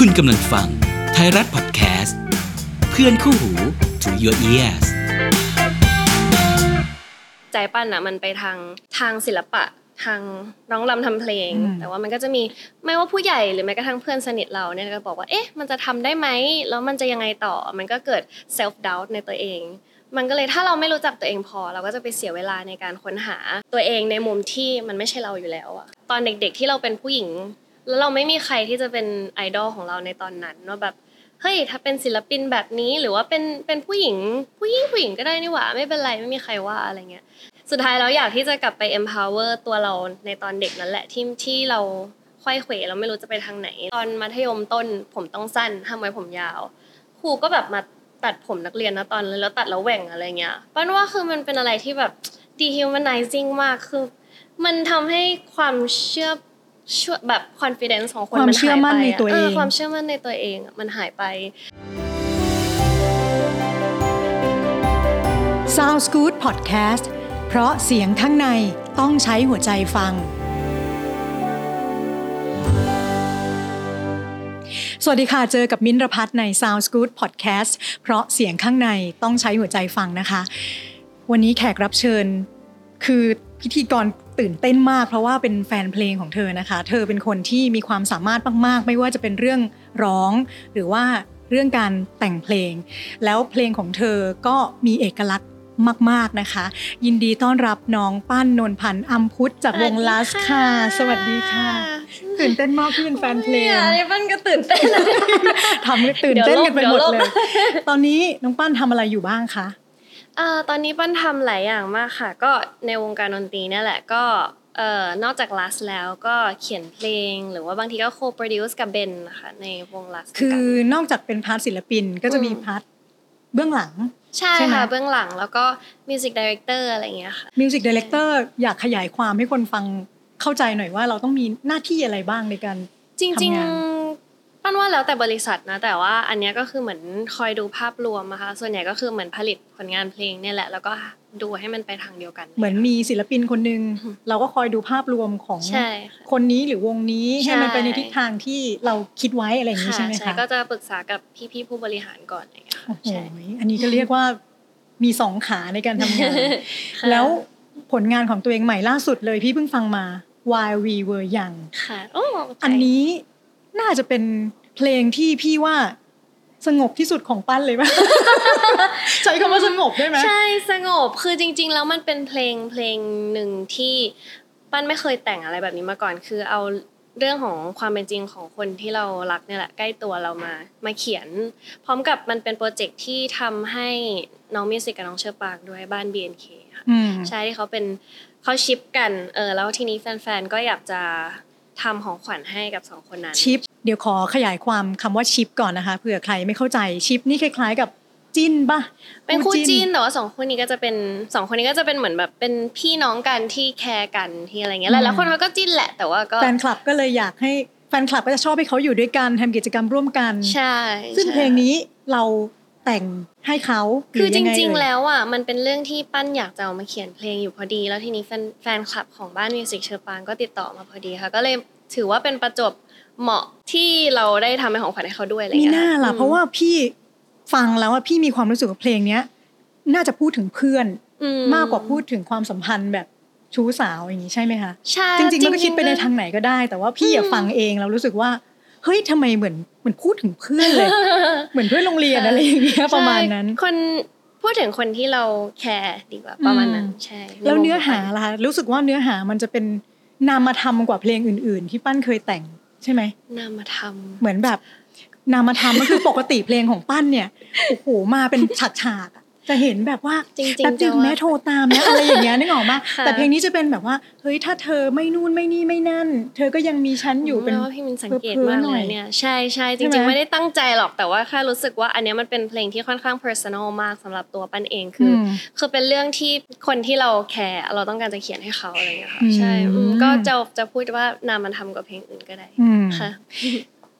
คุณกำลังฟังไทยรัฐพอดแคสต์ เพื่อนคู่หู to your ears ใจปั้นอะมันไปทางทางศิลปะทางร้องรำทำเพลงอืมแต่ว่ามันก็จะมีไม่ว่าผู้ใหญ่หรือแม้กระทั่งเพื่อนสนิทเราเนี่ยก็บอกว่าเอ๊ะมันจะทำได้ไหมแล้วมันจะยังไงต่อมันก็เกิด self doubt ในตัวเอง มันก็เลยถ้าเราไม่รู้จักตัวเองพอ เราก็จะไปเสียเวลาในการค้นหาตัวเองในมุมที่มันไม่ใช่เราอยู่แล้วอะตอนเด็กๆที่เราเป็นผู้หญิง แล้วเราไม่มีใครที่จะเป็นไอดอลของเราในตอนนั้นว่าแบบเฮ้ยถ้าเป็นศิลปินแบบนี้หรือว่าเป็นเป็นผู้หญิงผู้หญิงผู้หญิงก็ได้นี่หว่าไม่เป็นไรไม่มีใครว่าอะไรเงี้ยสุดท้ายเราอยากที่จะกลับไป empower ตัวเราในตอนเด็กนั่นแหละที่ที่เราค่อยเขวเราไม่รู้จะไปทางไหน ตอนมัธยมต้นผมต้องสั้นทำไว้ผมยาวครูก็แบบมาตัดผมนักเรียนนะตอนแล้วตัดแล้วแหว่งอะไรเงี้ยป้นว่าคือมันเป็นอะไรที่แบบ dehumanizing มากคือ มันทำให้ความเชื่อ ชื่อแบบ confidence ของคนความมันเชื่หาอยมั่นไปในอะตัวเองความเชื่อมั่นในตัวเองอะมันหายไป Sounds Good Podcast เพราะเสียงข้างในต้องใช้หัวใจฟัง สวัสดีค่ะ เจอกับมิ้นท์รพัฒน์ใน Sounds Good Podcast เพราะเสียงข้างในต้องใช้หัวใจฟังนะคะ วันนี้แขกรับเชิญคือ พิธีกรตื่นเต้นมาก เพราะว่าเป็นแฟนเพลงของเธอนะคะ เธอเป็นคนที่มีความสามารถมาก ๆ ไม่ว่าจะเป็นเรื่องร้อง หรือว่าเรื่องการแต่งเพลง แล้วเพลงของเธอก็มีเอกลักษณ์มาก ๆ นะคะ ยินดีต้อนรับน้องปั้นนนพันธ์อัมพุทธจากวงลัสค่ะ สวัสดีค่ะ ตื่นเต้นมากที่เป็นแฟนเพลงอันนี้ปั้นก็ตื่นเต้นนะทำให้ตื่นเต้นกันไปหมดเดี๋ยวโลเลกยตอนนี้น้องปั้นทำอะไรอยู่บ้างคะ อ่าตอนนี้ปั้นทำหลายอย่างมากค่ะ ก็ในวงการดนตรีเนี่ยแหละก็เอ่อนอกจาก LUSS แล้วก็เขียนเพลง หรือว่าบางทีก็ co-produce กับเบนนะคะในวง LUSS คือนอกจากเป็น part ศิลปินก็จะมีอืม part เบื้องหลังใช่ใช่ไหมค่ะเบื้องหลังแล้วก็ music director อะไรอย่างเงี้ยค่ะ music director อยากขยายความให้คนฟังเข้าใจหน่อยว่าเราต้องมีหน้าที่อะไรบ้างในการจริงทำงานๆ ปั้นว่าแล้วแต่บริษัทนะ แต่ว่าอันเนี้ยก็คือเหมือนคอยดูภาพรวมนะคะ ส่วนใหญ่ก็คือเหมือนผลิตผลงานเพลงเนี่ยแหละ แล้วก็ดูให้มันไปทางเดียวกัน เหมือนมีศิลปินคนหนึ่งอืมเราก็คอยดูภาพรวมของใช่ค่ะคนนี้หรือวงนี้ใช่ให้มันไปในทิศทางที่เราคิดไว้อะไรอย่างนี้ใช่ไหมคะก็จะปรึกษากับพี่ๆผู้บริหารก่อนอะไรอย่างเงี้ยค่ะโอ้โหใช่อันนี้ก็เรียกว่ามีสองขาในการทำงานค่ะแล้วผลงานของตัวเองใหม่ล่าสุดเลยพี่เพิ่งฟังมา While We Were Young ค่ะโอ้อันนี้ น่าจะเป็นเพลงที่พี่ว่าสงบที่สุดของปั้นเลยป่ะใช้คำว่าสงบได้ไหมใช่สงบคือจริง ๆ แล้วมันเป็นเพลงเพลงหนึ่งที่ปั้นไม่เคยแต่งอะไรแบบนี้มาก่อน คือเอาเรื่องของความเป็นจริงของคนที่เรารักเนี่ยแหละใกล้ตัวเรามามาเขียน พร้อมกับมันเป็นโปรเจกต์ที่ทำให้น้องมิวสิกกับน้องเชอร์ปากด้วยบ้าน BNK ค่ะอืมใช่ที่เขาเป็นเขาชิปกันเออแล้วทีนี้แฟนๆก็อยากจะ ทำของขวัญให้กับสองคนนั้นชิป เดี๋ยวขอขยายความคำว่าชิปก่อนนะคะเผื่อใครไม่เข้าใจชิปนี่คล้าย ๆ กับจิ้นป่ะเป็นคู่จิ้นแต่ว่าสองคนนี้ก็จะเป็นสองคนนี้ก็จะเป็นเหมือนแบบเป็นพี่น้องกันที่แคร์กันที่อะไรเงี้ยหลายๆคนเขาก็จิ้นแหละแต่ว่าก็แฟนคลับก็เลยอยากให้แฟนคลับก็จะชอบให้เขาอยู่ด้วยกันทำกิจกรรมร่วมกัน ใช่ ซึ่งใช่เพลงนี้เรา แต่งให้เขาคือจยัไริงๆเยแล้วอะมันเป็นเรื่องที่ปั้นอยากจะเอามาเขียนเพลงอยู่พอดี แล้วทีนี้แฟนแฟนคลับของบ้านมิวสิกเชอร์ปางก็ติดต่อมาพอดีค่ะ ก็เลยถือว่าเป็นประจบเหมาะที่เราได้ทำเป็นของขวัญให้เขาด้วยอะไรมีเงี้ยหน้าล่ะอืมเพราะว่าพี่ฟังแล้วว่าพี่มีความรู้สึกว่าเพลงเนี้ย น่าจะพูดถึงเพื่อน อืมากกว่าพูดถึงความสัมพันธ์แบบชู้สาวอย่างนี้ใช่ไหมคะ ใช่ จริงๆมันก็คิดไปในทางไหนก็ได้ แต่ว่าพี่อะอืมฟังเองเรารู้สึกว่า เฮ้ยทำไมเหมือนเหมือนพูดถึงเพื่อนเลย เหมือนเพื่อนโรงเรียนอะไรอย่างเงี้ยประมาณนั้นใช่คนพูดถึงคนที่เราแคร์ดีกว่าประมาณนั้นอืมใช่แล้วเนื้อหาในมุมขงล่ะคะรู้สึกว่าเนื้อหามันจะเป็นนามธรรมกว่าเพลงอื่น ๆ ที่ปั้นเคยแต่งใช่ไหมนามธรรมเหมือนแบบนามธรรมก็คือปกติเพลงของปั้นเนี่ยโอ้โหมาเป็นฉากๆอะ จะเห็นแบบว่าจริงๆแป๊บนึงจะว่าแม่โทรตามนะอะไรอย่างเงี้ยนึกออกมาค่ะแต่เพลงนี้จะเป็นแบบว่าเฮ้ยถ้าเธอไม่นู่นไม่นี่ไม่นั่น เธอก็ยังมีฉันอยู่เป็นแว่าพี่มินสังเกตเพ้อๆมากหน่เลอยยเนี่ยใช่ใช่จใช่ไหมริง ๆ ไม่ได้ตั้งใจหรอกแต่ว่าแค่รู้สึกว่าอันเนี้ยมันเป็นเพลงที่ค่อนข้าง personal มากสำหรับตัวปั้นเองคืออมคือเป็นเรื่องที่คนที่เราแคร์เราต้องการจะเขียนให้เขาอะไรอย่างเงี้ยค่ะอืมใช่อืมก็จะจะพูดว่านามมันทำกับเพลงอื่นก็ได้อืมค่ะ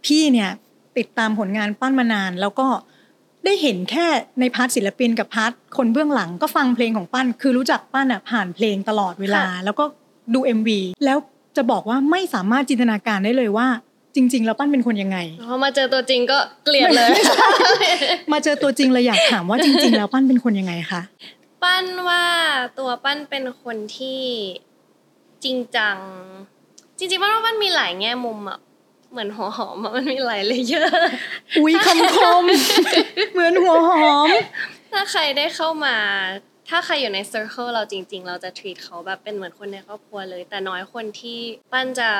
พี่เนี่ยติดตามผลงานปั้นมานานแล้วก็ ได้เห็นแค่ใน part ศิลปินกับ part คนเบื้องหลังก็ฟังเพลงของปั้น คือรู้จักปั้นอะผ่านเพลงตลอดเวลาค่ะแล้วก็ดู MV แล้วจะบอกว่าไม่สามารถจินตนาการได้เลยว่าจริงๆแล้วปั้นเป็นคนยังไงพอมาเจอตัวจริงก็เกลียดเลย มาเจอตัวจริงเลยอยากถามว่าจริง ๆ แล้วปั้นเป็นคนยังไงคะปั้นว่าตัวปั้นเป็นคนที่จริงจัง จริงๆปั้นว่าปั้นมีหลายแง่มุมอะ เหมือนหัวหอมอะมันมีหลายเลเยอร์อุ้ยคำคม เหมือนหัวหอม ถ้าใครได้เข้ามา ถ้าใครอยู่ใน circle เราจริง ๆ เราจะ treat เขาแบบเป็นเหมือนคนในครอบครัวเลย แต่น้อยคนที่ปั้นจะ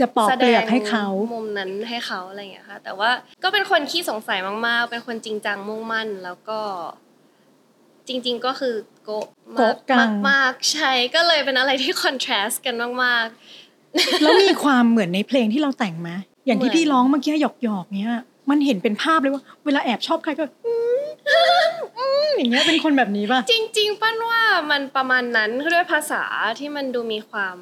จะปอกเปลือกให้เขามุมนั้นให้เขาอะไรอย่างเงี้ยค่ะ แต่ว่าก็เป็นคนขี้สงสัยมาก ๆ เป็นคนจริงจังมุ่งมั่น แล้วก็ จริง ๆ ก็คือโกะมากโกะกังมากๆใช่ก็เลยเป็นอะไรที่ contrast กันมาก แล้วมีความเหมือนในเพลงที่เราแต่งไหมอย่างที่เหมือนพี่ร้องเมื่อกี้หยอกหยอกๆเนี้ย มันเห็นเป็นภาพเลยว่า เวลาแอบชอบใครก็อืมอืมอย่างเงี้ยเป็นคนแบบนี้ป่ะๆจริง ๆ ปั้นว่ามันประมาณนั้นคือด้วยภาษาที่มันดูมีความ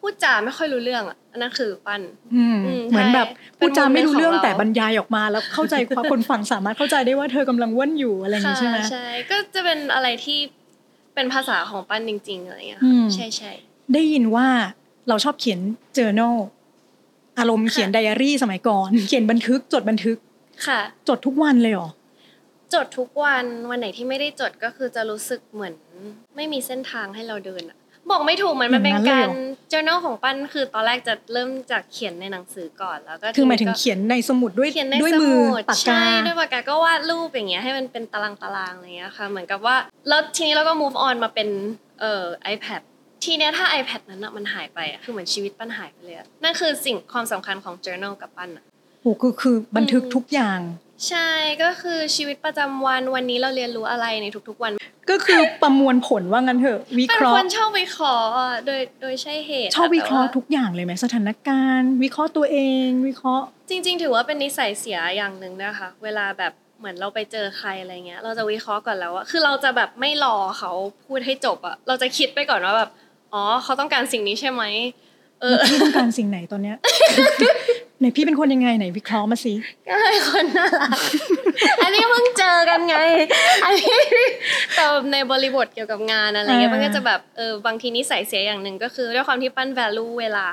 พูดจาไม่ค่อยรู้เรื่องอะอันนั้นคือปั้นอืมอืมเหมือนแบบใช่พูดจาไม่รู้เรื่องเป็นโมเมนต์ของเราแต่บรรยายออกมาแล้วเข้าใจความคนฟังสามารถเข้าใจได้ว่าเธอกำลังว่นอยู่อะไรอย่างนี้ใช่ไหมค่ะใช่ก็จะเป็นอะไรที่เป็นภาษาของปั้นจริงๆอะไรอย่างเงี้ยอืค่ะมใช่ใช่ได้ยินว่า เราชอบเขียน journal อารมณ์เขียนไดอารี่สมัยก่อน เขียนบันทึกจดบันทึกค่ะ จดทุกวันเลยเหรอจดทุกวันวันไหนที่ไม่ได้จดก็คือจะรู้สึกเหมือน ไม่มีเส้นทางให้เราเดินอะบอกไม่ถูกเหมือนมันเป็นอย่างนั้นเลยกาเหรรอ journal ของปั้นคือตอนแรกจะเริ่มจากเขียนในหนังสือก่อนแล้วก็คือหมายถึงทีนี้ก็เขียนในสมุดด้วยเขียนในด้วยสมือมุดปากกาใช่ด้วยปากกาก็วาดรูปอย่างเงี้ยให้มันเป็นตารางตารางๆอะไรเงี้ยค่ะ เหมือนกับว่าแล้วทีนี้เราก็ move on มาเป็นเอ่อ iPad ทีเนี้ยถ้า iPad นั้นอะมันหายไปอะคือเหมือนชีวิตปั้นหายไปเลยอะนั่นคือสิ่งความสำคัญของ journal กับปั้นอะโอ้คือคือบันทึกอืมทุกอย่าง ใช่ก็คือชีวิตประจำวันวันนี้เราเรียนรู้อะไรในทุกๆวัน ก็คือประมวลผลว่างั้นเถอะวิเป็เคนราะคห์นชอบวิเคราะห์อะโดยโดยใช่เหตุ ชอบวิเคราะห์แต่ทุกอย่างเลยไหมสถานการณ์ วิเคราะห์ตัวเองวิเคราะห์ จริง ๆ ถือว่าเป็นนิสัยเสียอย่างหนึ่งนะคะ เวลาแบบเหมือนเราไปเจอใครอะไรเงี้ย เราจะวิเคราะห์ก่อนแล้วว่าคือเราจะแบบไม่รอเขาพูดให้จบอะเราจะคิดไปก่อนว่าแบบ อ๋อเขาต้องการสิ่งนี้ใช่ไหมเออพี่ต้องการสิ่งไหนตอนเนี้ยไหนพี่เป็นคนยังไงไหนวิเคราะห์มาสิก็ให้คนน่ารักอันนี้เพิ่งเจอกันไงอันนี้แต่ในบริบทเกี่ยวกับงานอะไรเงี้ยอ่ามัมันก็จะแบบเออบางทีนิสัยเสียอย่างหนึ่งก็คือด้วยความที่ปั้น value เวลา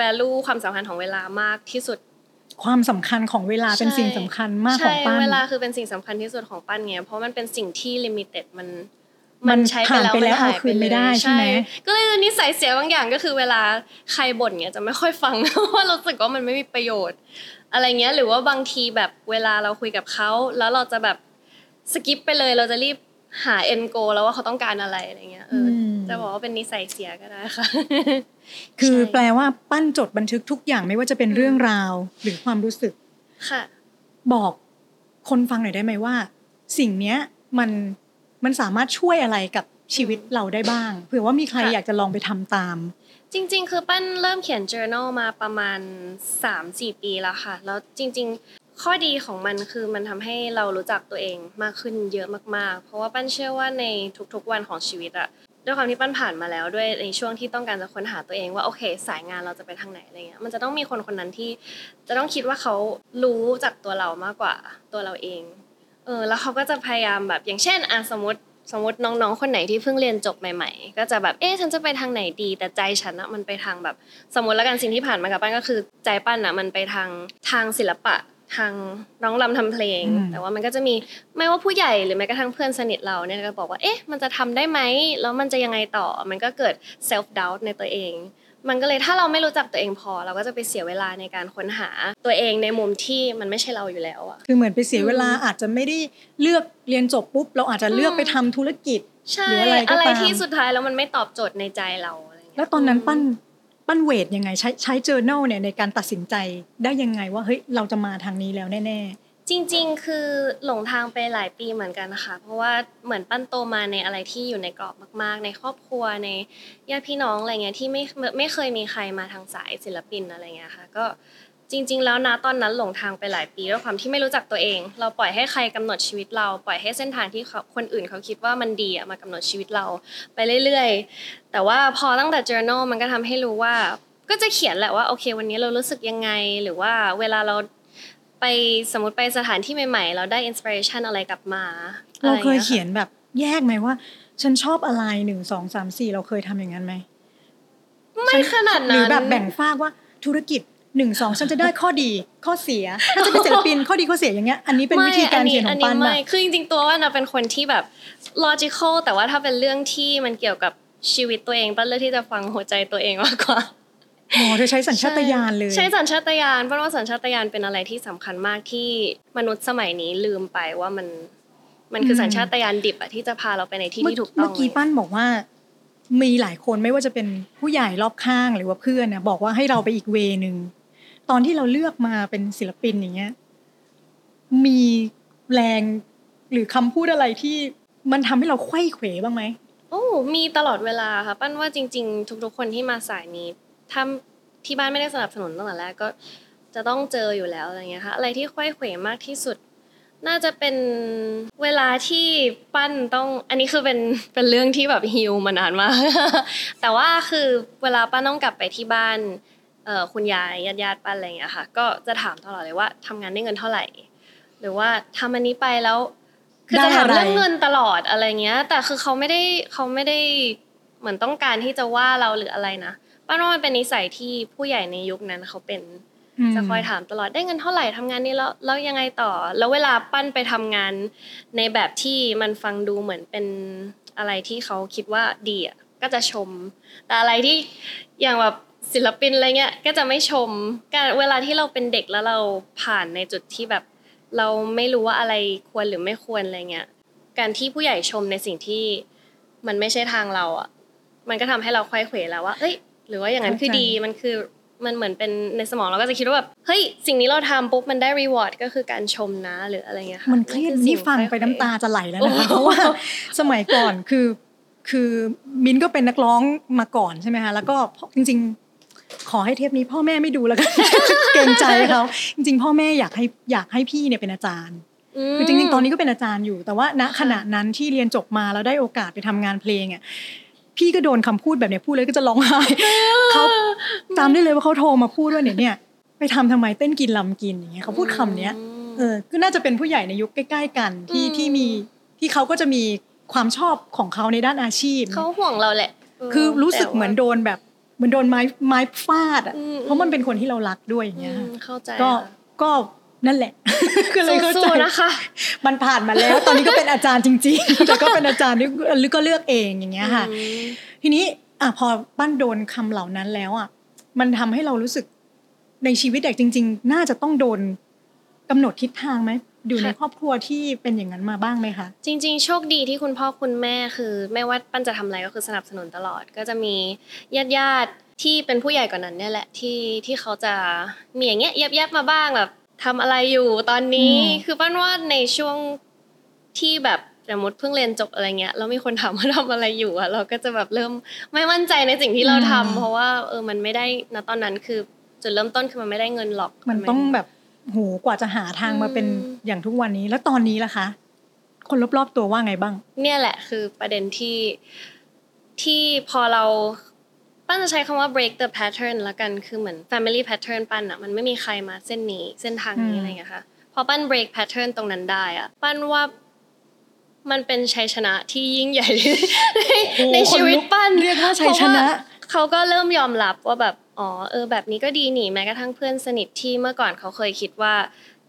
value ความสำคัญของเวลามากที่สุด ความสำคัญของเวลาเป็นใช่สิ่งสำคัญมากของใช่ปั้นเวลาคือเป็นสิ่งสำคัญที่สุดของปั้นไงเพราะมันเป็นสิ่งที่ limited มัน มันใช้ผ่านไปแล้วมัหยเอาคืนไม่ได้ใช่ไหมก็เลยนิสัยเสียบางอย่างก็คือเวลาใครบ่นเงี้ยจะไม่ค่อยฟังเพราะว่ารู้สึกว่ามันไม่มีประโยชน์ อะไรเงี้ยหรือว่าบางทีแบบเวลาเราคุยกับเขาแล้วเราจะแบบสกิปไปเลยเราจะรีบหา end goal แล้วว่าเขาต้องการอะไรอะไรเงี้ยเอออมจะบอกว่าเป็นนิสัยเสียก็ได้ค่ะ คือใช่แปลว่าปั้นจดบันทึกทุกอย่างไม่ว่าจะเป็นเรื่องราว หรือความรู้สึกค่ะ บอกคนฟังหน่อยได้ไหมว่า สิ่งเนี้ยมัน มันสามารถช่วยอะไรกับชีวิตเราได้บ้าง เผื่อว่ามีใครค่ะอยากจะลองไปทำตาม จริง ๆ คือปั้นเริ่มเขียน journal มาประมาณ 3-4 ปีแล้วค่ะ แล้วจริง ๆ ข้อดีของมันคือมันทำให้เรารู้จักตัวเองมากขึ้นเยอะมากๆ เพราะว่าปั้นเชื่อว่าในทุกๆวันของชีวิตอะด้วยความที่ปั้นผ่านมาแล้วด้วยในช่วงที่ต้องการจะค้นหาตัวเองว่าโอเค สายงานเราจะไปทางไหนอะไรเงี้ยมันจะต้องมีคนคนนั้นที่จะต้องคิดว่าเขารู้จากตัวเรามากกว่าตัวเราเองเออแล้วเขาก็จะพยายามแบบอย่างเช่นอะสมมติสมมติน้องๆ คนไหนที่เพิ่งเรียนจบใหม่ ๆ ก็จะแบบเอ๊ะฉันจะไปทางไหนดี แต่ใจฉันอะมันไปทางแบบ สมมติแล้วกันสิ่งที่ผ่านมากับปั้นก็คือใจปั้นอะมันไปทางทางศิลปะทางร้องรำทำเพลงอืมแต่ว่ามันก็จะมีไม่ว่าผู้ใหญ่หรือแม้กระทั่งเพื่อนสนิทเราเนี่ยก็บอกว่าเอ๊ะมันจะทำได้ไหมแล้วมันจะยังไงต่อมันก็เกิด self doubt ในตัวเอง มันก็เลยถ้าเราไม่รู้จักตัวเองพอ เราก็จะไปเสียเวลาในการค้นหาตัวเองในมุมที่มันไม่ใช่เราอยู่แล้วอะคือเหมือนไปเสียเวลาอืมอาจจะไม่ได้เลือกเรียนจบปุ๊บ เราอาจจะเลือกอืมไปทำธุรกิจใช่หรืออะไรก็อะไรตามที่สุดท้ายแล้วมันไม่ตอบโจทย์ในใจเราอะไรเงี้ยแล้วตอนนั้นปั้นอืมปั้นเวทยังไงใช้ใช้ journal เนี่ยในการตัดสินใจได้ยังไงว่าเฮ้ยเราจะมาทางนี้แล้วแน่ จริงๆ คือหลงทางไปหลายปีเหมือนกันนะคะ เพราะว่าเหมือนปั้นโตมาในอะไรที่อยู่ในกรอบมาก ๆ ในครอบครัวในญาติพี่น้องอะไรเงี้ยที่ไม่ไม่เคยมีใครมาทางสายศิลปินอะไรเงี้ยค่ะ ก็จริง ๆ แล้วนะตอนนั้นหลงทางไปหลายปีด้วยความที่ไม่รู้จักตัวเอง เราปล่อยให้ใครกำหนดชีวิตเราปล่อยให้เส้นทางที่เขาคนอื่นเขาคิดว่ามันดีอะมากำหนดชีวิตเราไปเรื่อยๆ แต่ว่าพอตั้งแต่ journal มันก็ทำให้รู้ว่าก็จะเขียนแหละว่าโอเค วันนี้เรารู้สึกยังไง หรือว่าเวลาเรา ไปสมมติไปสถานที่ใหม่ๆ เราได้อินสปิเรชันอะไรกลับมาๆเราเคยอะไงี้เขียนแบบแยกไหมว่า ฉันชอบอะไรหนึ่งสองสามสี่เราเคยทำอย่างนั้นไหมไม่ขนาดหรืนั้อนแบบแบ่งฝากว่าธุรกิจหนึ่งสองฉันจะได้ข้อดีข้อเสีย ถ้าจะเป็นศิลปินข้อดีข้อเสียอย่างเงี้ยอันนี้เป็นวิธีการเขียนของปั้นไม่แบบคือจริงๆตัวว่านะเป็นคนที่แบบ logical แต่ว่าถ้าเป็นเรื่องที่มันเกี่ยวกับชีวิตตัวเองปั้นเลือกที่จะฟังหัวใจตัวเองมากกว่า โอ้เธอใช้สัญชาตญาณเลย ใช่สัญชาตญาณเพราะว่าสัญชาตญาณเป็นอะไรที่สำคัญมากที่มนุษย์สมัยนี้ลืมไปว่ามัน มันคือสัญชาตญาณดิบอะที่จะพาเราไปในที่ที่ถูกต้องเมื่อกี้เลยปั้นบอกว่า มีหลายคนไม่ว่าจะเป็นผู้ใหญ่รอบข้างหรือว่าเพื่อนนะบอกว่าให้เราไปอีกเวนึงตอนที่เราเลือกมาเป็นศิลปินอย่างเงี้ยมีแรงหรือคำพูดอะไรที่มันทำให้เราไขว้เขวบ้างไหมโอ้มีตลอดเวลาค่ะ ปั้นว่าจริง ๆ ทุกๆคนที่มาสายนี้ ถ้าที่บ้านไม่ได้สนับสนุนตั้งแต่แรกก็จะต้องเจออยู่แล้วอะไรเงี้ยค่ะอะไรที่ไขว้เขวมากที่สุด น่าจะเป็นเวลาที่ปั้นต้อง อันนี้คือเป็นเป็นเรื่องที่แบบฮิวมานานมากแต่ว่าคือเวลาปั้นต้องกลับไปที่บ้านเอ่อคุณยายญาติญาติๆปั้นอะไรเงี้ยค่ะ ก็จะถามตลอดเลยว่าทำงานได้เงินเท่าไหร่ หรือว่าทำอันนี้ไปแล้วคือจะถามเรื่องเงินตลอดอะไรเงี้ย แต่คือเขาไม่ได้เขาไม่ได้เหมือนต้องการที่จะว่าเราหรืออะไรนะ ป้าว่ามันเป็นนิสัยที่ผู้ใหญ่ในยุคนั้นเขาเป็นจะคอยถามตลอดได้เงินเท่าไหร่ทำงานนี้แล้วแล้วยังไงต่อ แล้วเวลาปั้นไปทำงานในแบบที่มันฟังดูเหมือนเป็นอะไรที่เขาคิดว่าดีอะก็จะชม แต่อะไรที่อย่างแบบศิลปินอะไรเงี้ยก็จะไม่ชมการเวลาที่เราเป็นเด็กแล้วเราผ่านในจุดที่แบบ เราไม่รู้ว่าอะไรควรหรือไม่ควรอะไรเงี้ยการที่ผู้ใหญ่ชมในสิ่งที่มันไม่ใช่ทางเราอะมันก็ทำให้เราไขว้เขวแล้วว่าเอ้ย หรือว่าอย่างนั้นคือดีมันคือมันเหมือนเป็นในสมองเราก็จะคิดว่าแบบเฮ้ยสิ่งนี้เราทำปุ๊บมันได้รีวอร์ดก็คือการชมนะหรืออะไรเงี้ยค่ะมันเครียดอสิ่นี่ฟังไขว้ไปเขวน้ำตาจะไหลแล้วโอ้นะคะโหเพราะว่าสมัยก่อนคือ คือมินก็เป็นนักร้องมาก่อนใช่ไหมคะแล้วก็จริง ๆ ขอให้เทปนี้พ่อแม่ไม่ดูแล้วกันเกรงใจเขาจริง ๆ พ่อแม่อยากให้อยากให้พี่เนี่ยเป็นอาจารย์มคือจริงๆ ตอนนี้ก็เป็นอาจารย์อยู่ แต่ว่าณขณะนั้นที่เรียนจบมาแล้วได้โอกาสไปทำงานเพลงอะ พี่ก็โดนคำพูดแบบเนี้ยพูดเลยก็จะร้องไห้เขาจำได้เลยว่าเขาโทรมาพูดว่าเนี่ยเนี่ย ไปทำทำไมเต้นกินลำกินอย่างเงี้ยเขาพูดคำเนี้ยเออก็น่าจะเป็นผู้ใหญ่ในยุคใกล้ ๆ กันที่อืมที่มีที่เขาก็จะมีความชอบของเขาในด้านอาชีพเขาห่วงเราแหละ คือรู้สึกแต่ว่าเหมือนโดนแบบเหมือนโดนไม้ไม้ฟาดอะอืมเพราะมันเป็นคนที่เรารักด้วยอย่างอืเงี้ยมค่ะเข้าใจก็ค่ะก็ นั่นแหละก็เลยเข้าใจสู้ๆนะคะ มันผ่านมาแล้ว ตอนนี้ก็เป็นอาจารย์จริงๆแต่ก็เป็นอาจารย์ที่ก็เลือกเองอย่างเงี้ยค่ะอืมทีนี้อะพอปั้นโดนคำเหล่านั้นแล้วอะ มันทำให้เรารู้สึกในชีวิตเด็กจริง ๆ น่าจะต้องโดนกำหนดทิศทางไหมอยู่ในครอบครัวที่เป็นอย่างนั้นมาบ้างไหมคะ จริง ๆ โชคดีที่คุณพ่อคุณแม่คือ ไม่ว่าปั้นจะทำอะไรก็คือสนับสนุนตลอด ก็จะมีญาติญาติๆที่เป็นผู้ใหญ่กว่านั้นเนี่ยแหละที่ที่เขาจะมีอย่างเงี้ยแยบๆมาบ้างแบบ ทำอะไรอยู่ตอนนี้อืมคือปั้นว่าในช่วงที่แบบสมมติเพิ่งเรียนจบอะไรเงี้ยแล้วมีคนถามว่าทำอะไรอยู่อะเราก็จะแบบเริ่มไม่มั่นใจในสิ่งที่เราทำเพราะว่าเออมันไม่ได้ณตอนนั้นคือจุดเริ่มต้นคือมันไม่ได้เงินหรอกมันต้องแบบโหกว่าจะหาทางมาเป็นอืมอย่างทุกวันนี้แล้วตอนนี้ล่ะคะ คนรอบๆตัวว่าไงบ้าง เนี่ยแหละคือประเด็นที่ที่พอเรา ปั้นจะใช้คำว่า break the pattern ละกันคือเหมือน family pattern ปั้นอะมันไม่มีใครมาเส้นนี้เส้นทางนี้อืมอะไรอย่างเงี้ยค่ะพอปั้น break pattern ตรงนั้นได้อะปั้นว่ามันเป็นชัยชนะที่ยิ่งใหญ่ในในชีวิตปั้นเรียกว่าชัยชนะเพราว่าเขาก็เริ่มยอมรับว่าแบบอ๋อเออแบบนี้ก็ดีหนีแม้กระทั่งเพื่อนสนิทที่เมื่อก่อนเขาเคยคิดว่า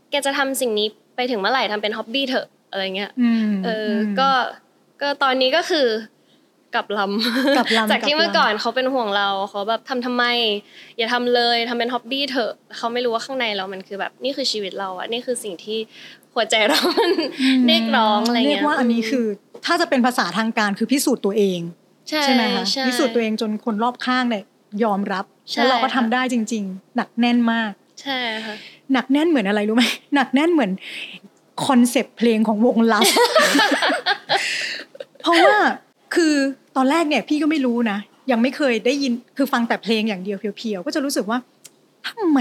แกจะทำสิ่งนี้ไปถึงเมื่อไหร่ทำเป็นฮ็อบบี้เถอะอะไรเงี้ยอืมเอออมก็ก็ตอนนี้ก็คือ กลับลำกลับลำจากที่กลับลำเมื่อก่อนเขาเป็นห่วงเราเขาแบบทำทำไม อย่าทำเลยทำเป็นฮ็อบบี้เถอะเขาไม่รู้ว่าข้างในเรามันคือแบบนี่คือชีวิตเราอะนี่คือสิ่งที่หัวใจเรามันเรียกร้องอะไรเงี้ยเรียกว่าอันนี้คือ ถ้าจะเป็นภาษาทางการคือพิสูจน์ตัวเอง ใช่ใช่ไหมคะใช่พิสูจน์ตัวเองจนคนรอบข้างเนี่ยยอมรับใช่แล้วเราก็ทำค่ะได้จริง ๆ หนักแน่นมาก ใช่ค่ะหนักแน่นเหมือนอะไรรู้ไหมหนักแน่นเหมือนคอนเซปต์เพลงของวงลัสเพราะว่า คือตอนแรกเนี่ยพี่ก็ไม่รู้นะ ยังไม่เคยได้ยินคือฟังแต่เพลงอย่างเดียวเพียวๆ ก็จะรู้สึกว่าทำไม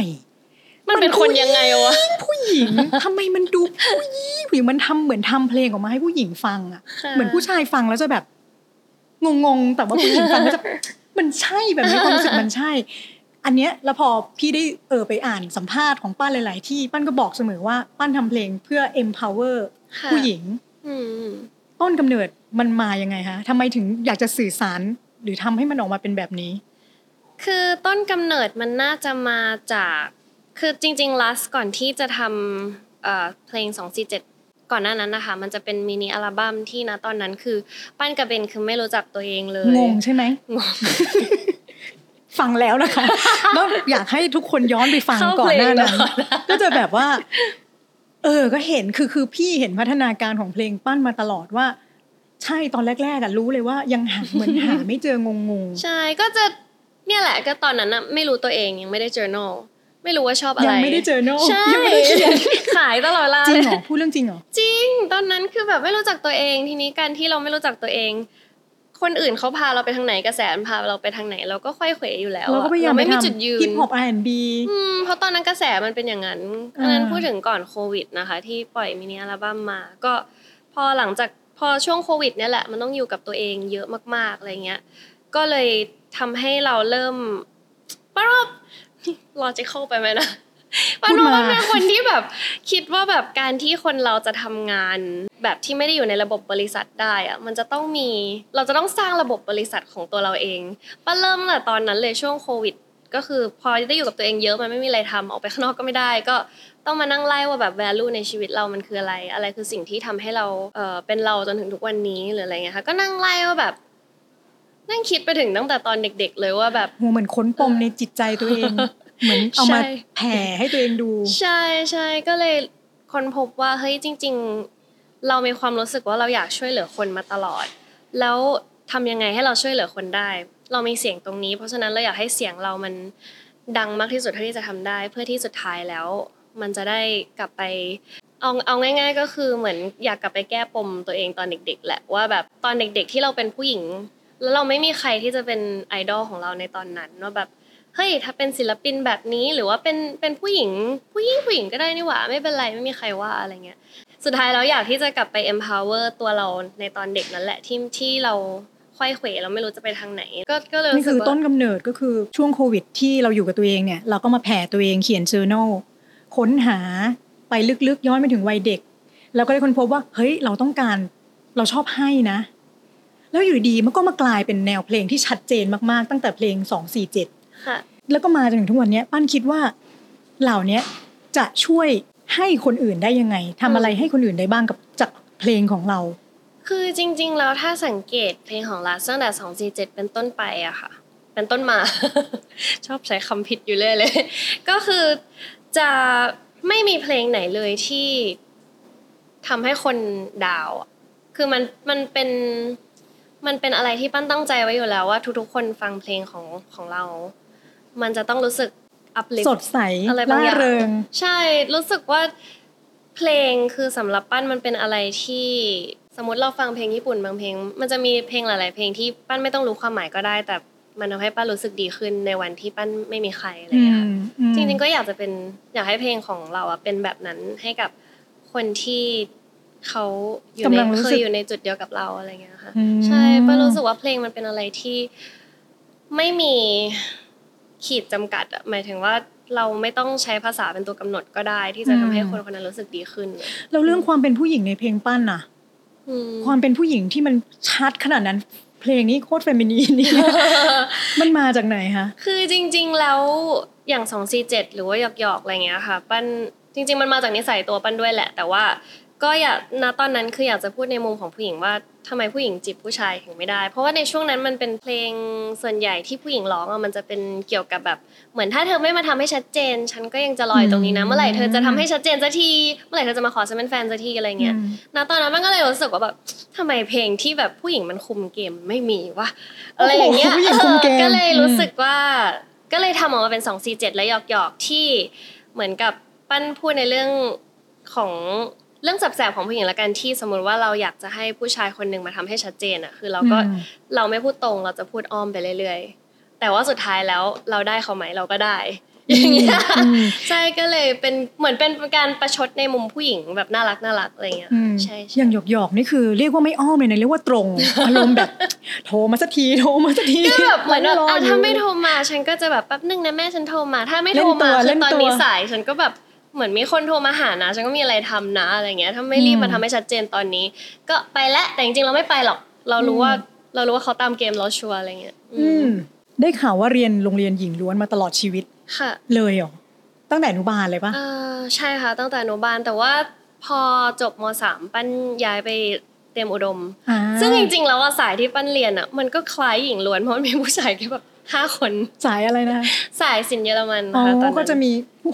มันเป็นคนยังไงวะผู้หญิงทำไมมันดูผู้หญิงผู้หญิงมันทำเหมือนทำเพลงออกมาให้ผู้หญิงฟังอะค่ะเหมือนผู้ชายฟังแล้วจะแบบงงๆแต่ว่าผู้หญิงฟังแล้วจะมันใช่แบบนี้ความรู้สึกมันใช่ อันเนี้ยแล้วพอพี่ได้เออไปอ่านสัมภาษณ์ของป้านหลาย ๆ ที่ป้านก็บอกเสมอว่าป้านทำเพลงเพื่อ empower ค่ะผู้หญิงอืมต้นกำเนิด มันมายังไงคะทำไมถึงอยากจะสื่อสาร หรือทำให้มันออกมาเป็นแบบนี้ คือต้นกำเนิดมันน่าจะมาจาก คือจริงๆ last ก่อนที่จะทำเอ่อเพลง 247 ก่อนหน้านั้นนะคะ มันจะเป็นมินิอัลบั้มที่นะตอนนั้นคือ ปั้นกับเบนคือไม่รู้จักตัวเองเลย งงใช่ไหมงงฟังแล้วนะคะก็อยากให้ทุกคนย้อนไปฟังเข้าก่อนหน้านั้นเพลงก่อนก็จะแบบว่า เออ ก็เห็นคือคือพี่เห็นพัฒนาการของเพลงปั้นมาตลอดว่า ใช่ตอนแรกๆอะรู้เลยว่ายังหาเหมือนหาไม่เจองงงใช่ก็จะเนี่ยแหละก็ตอนนั้นนะไม่รู้ตัวเองยังไม่ได้ journal ไม่รู้ว่าชอบๆอะไร ยังไม่ได้เจอโน่ใช่ยังไม่ได้เขียนขายตลอดเวลาจริงเลยเหรอพูดเรื่องจริงเหรอจริง ตอนนั้นคือแบบไม่รู้จักตัวเองทีนี้การที่เราไม่รู้จักตัวเอง คนอื่นเขาพาเราไปทางไหนกระแสมันพาเราไปทางไหน เราก็ค่อยเขวอยู่แล้วเราก็พยายามเรไปไม่มีทจุดยืำนฮิปฮอป R&B อืมเพราะตอนนั้นกระแสมันเป็นอย่างนั้นอันนั้นพูดถึงก่อนโควิดนะคะ ที่ปล่อยมินิอัลบั้มมา ก็พอหลังจาก พอช่วงโควิดเนี่ยแหละมันต้องอยู่กับตัวเองเยอะมาก ๆอะไรเงี้ย ก็เลยทำให้เราเริ่มป้าว่า logical ไปไหมนะพูป้าดมาว่าเป็นคนที่แบบคิดว่าแบบการที่คนเราจะทำงาน แบบที่ไม่ได้อยู่ในระบบบริษัทได้อะมันจะต้องมีเราจะต้องสร้างระบบบริษัทของตัวเราเองป้าเริ่มตั้งแต่ตอนนั้นเลยช่วงโควิดก็คือพอได้อยู่กับตัวเองเยอะมันไม่มีอะไรทำออกไปข้างนอกก็ไม่ได้ ก็ ต้องมานั่งไล่ว่าแบบ value ในชีวิตเรามันคืออะไร อะไรคือสิ่งที่ทำให้เราเออเป็นเราจนถึงทุกวันนี้หรืออะไรเงี้ยค่ะก็นั่งไล่ว่าแบบนั่งคิดไปถึงตั้งแต่ตอนเด็ก ๆ เลยว่าแบบโหเหมือนค้นปมในจิตใจตัวเองเหมือนเอามาใช่แผ่ให้ตัวเองดู ใช่ใช่ก็เลยค้นพบว่าเฮ้ยจริง ๆ เรามีความรู้สึกว่าเราอยากช่วยเหลือคนมาตลอด แล้วทำยังไงให้เราช่วยเหลือคนได้ เรามีเสียงตรงนี้ เพราะฉะนั้นเราอยากให้เสียงเรามันดังมากที่สุดเท่าที่จะทำได้ เพื่อที่สุดท้ายแล้ว มันจะได้กลับไปเอาเอาง่าย ๆ ก็คือเหมือนอยากกลับไปแก้ปมตัวเองตอนเด็ก ๆ แหละว่าแบบตอนเด็ก ๆ ที่เราเป็นผู้หญิง แล้วเราไม่มีใครที่จะเป็นไอดอลของเราในตอนนั้นว่าแบบเฮ้ยถ้าเป็นศิลปินแบบนี้หรือว่าเป็นเป็นผู้หญิงผู้หญิงผู้หญิงก็ได้นี่หว่าไม่เป็นไรไม่มีใครว่าอะไรเงี้ยสุดท้ายแล้วอยากที่จะกลับไป empower ตัวเราในตอนเด็กนั่นแหละที่ที่เราค่อยเขวเราไม่รู้จะไปทางไหน ก็ก็เลยนี่คือต้นกำเนิดก็คือช่วงโควิดที่เราอยู่กับตัวเองเนี่ยเราก็มาแผ่ตัวเองเขียน journal ค้นหาไปลึกๆย้อนไปถึงวัยเด็ก แล้วก็ได้ค้นพบว่าเฮ้ยเราต้องการเราชอบให้นะ แล้วอยู่ดีๆมันก็มากลายเป็นแนวเพลงที่ชัดเจนมากๆ ตั้งแต่เพลง247ค่ะแล้วก็มาจนถึงทุกวันเนี้ยปั้นคิดว่าเหล่าเนี้ยจะช่วยให้คนอื่นได้ยังไงทำอะไรให้คนอื่นได้บ้างกับจากเพลงของเรา คือจริง ๆ แล้วถ้าสังเกตเพลงของลัสตั้งแต่สองสี่เจ็ดเป็นต้นไปอะค่ะ เป็นต้นมา ชอบใช้คำผิดอยู่เรื่อยเลย ก็คือ จะไม่มีเพลงไหนเลยที่ทำให้คนดาวอะคือมันมันเป็นมันเป็นอะไรที่ปั้นตั้งใจไว้อยู่แล้วว่า ทุกๆ คนฟังเพลงของของเรา มันจะต้องรู้สึก uplift สดใสอะไรบางร่าอย่างเริงใช่รู้สึกว่าเพลงคือสำหรับปั้นมันเป็นอะไรที่สมมติเราฟังเพลงญี่ปุ่นบางเพลง มันจะมีเพลงหลาย ๆ เพลงที่ปั้นไม่ต้องรู้ความหมายก็ได้ แต่ มันทำให้ปั้นรู้สึกดีขึ้นในวันที่ปั้นไม่มีใครอะไรอย่างเงี้ยค่ะจริงๆก็อยากจะเป็นอยากให้เพลงของเราอะเป็นแบบนั้นให้กับคนที่เขาอยู่ในกำลังรู้เคสึยกอยู่ในจุดเดียวกับเราอะไรอย่างเงี้ยค่ะอืมใช่ป้ารู้สึกว่าเพลงมันเป็นอะไรที่ไม่มีขีดจำกัดอะหมายถึงว่าเราไม่ต้องใช้ภาษาเป็นตัวกำหนดก็ได้ ที่จะทำให้คนคนนั้นรู้สึกดีขึ้นแล้วเรื่องความเป็นผู้หญิงในเพลงปั้นน่ะอืมความเป็นผู้หญิงที่มันชัดขนาดนั้น เพลงนี้โคตรเฟมินีนนี่มันมาจากไหนคะคือจริง ๆแล้วอย่างสองสี่เจ็ดหรือว่าหยอกหยอกๆอะไรเงี้ยค่ะ ปั้นจริง ๆ มันมาจากนิสัยตัวปั้นด้วยแหละ แต่ว่า ก็อยากณตอนนั้นคืออยากจะพูดในมุมของผู้หญิงว่าทำไมผู้หญิงจีบผู้ชายถึงไม่ได้ เพราะว่าในช่วงนั้นมันเป็นเพลงส่วนใหญ่ที่ผู้หญิงร้องอะมันจะเป็นเกี่ยวกับแบบเหมือนถ้าเธอไม่มาทำให้ชัดเจน ฉันก็ยังจะรออยู่ตรงนี้นะอืมเมื่อไหร่เธอจะทำให้ชัดเจนสักที เมื่อไหร่เธอจะมาขอฉันเป็นแฟนสักทีอะไรเงี้ยอืมณตอนนั้นมันก็เลยรู้สึกว่าแบบทำไมเพลงที่แบบผู้หญิงมันคุมเกมไม่มีวะอะไรอย่างเงี้ยโอ้โหผู้หญิงคุมเกมออก็เลยรู้สึกอืมว่า ก็เลยทำออกมาเป็น2 4 7และหยอกหยอกๆที่เหมือนกับปั้นพูดในเรื่องของ เรื่องแสบๆของผู้หญิงละกันที่สมมุติว่าเราอยากจะให้ผู้ชายคนหนึ่งมาทำให้ชัดเจนอะคือเราก็อืมเราไม่พูดตรงเราจะพูดอ้อมไปเรื่อยๆ แต่ว่าสุดท้ายแล้วเราได้เขาไหมเราก็ได้อย่างเงี้ยอืมใช่ก็เลยเป็นเหมือนเป็นการประชดในมุมผู้หญิงแบบน่ารักน่ารักอะไรเงี้ยอืมใช่ใช่อย่างหยอกหยอกๆนี่คือเรียกว่าไม่อ้อมเลยนะเรียกว่าตรงอารมณ์แบบโทรมาสักทีโทรมาสักทีก็แบบเหมือนแบบรอะยู่ถ้าไม่โทรมาฉันก็จะแบบแป๊บนึงนะแม่ฉันโทรมา ถ้าไม่โทรมาเล่คืนอตัวตอนนี้เล่นตัวสายฉันก็แบบ เหมือนมีคนโทรมาหานะ ฉันก็มีอะไรทำนะอะไรเงี้ยถ้าไม่รีบอืมมาทำให้ชัดเจนตอนนี้ ก็ไปแล้วแต่จริงๆเราไม่ไปหรอก เรารู้อืมว่าเรารู้ว่าเขาตามเกมเราชัวร์อะไรเงี้ยอือืมมได้ข่าวว่าเรียนโรงเรียนหญิงล้วนมาตลอดชีวิตค่ะ เลยเหรอตั้งแต่อนุบาลเลยปะเออใช่ค่ะ ตั้งแต่อนุบาลแต่ว่าพอจบมสามปั้นย้ายไปเตรียมอุดมอ่าซึ่งจริงๆแล้วอะสายที่ปั้นเรียนอะมันก็คล้ายหญิงล้วนเพราะมันมีผู้ชายแค่แบบ ห้าคนสายอะไรนะสายสินเยอรมันอ๋อค่ะตอนนั้นก็จะมี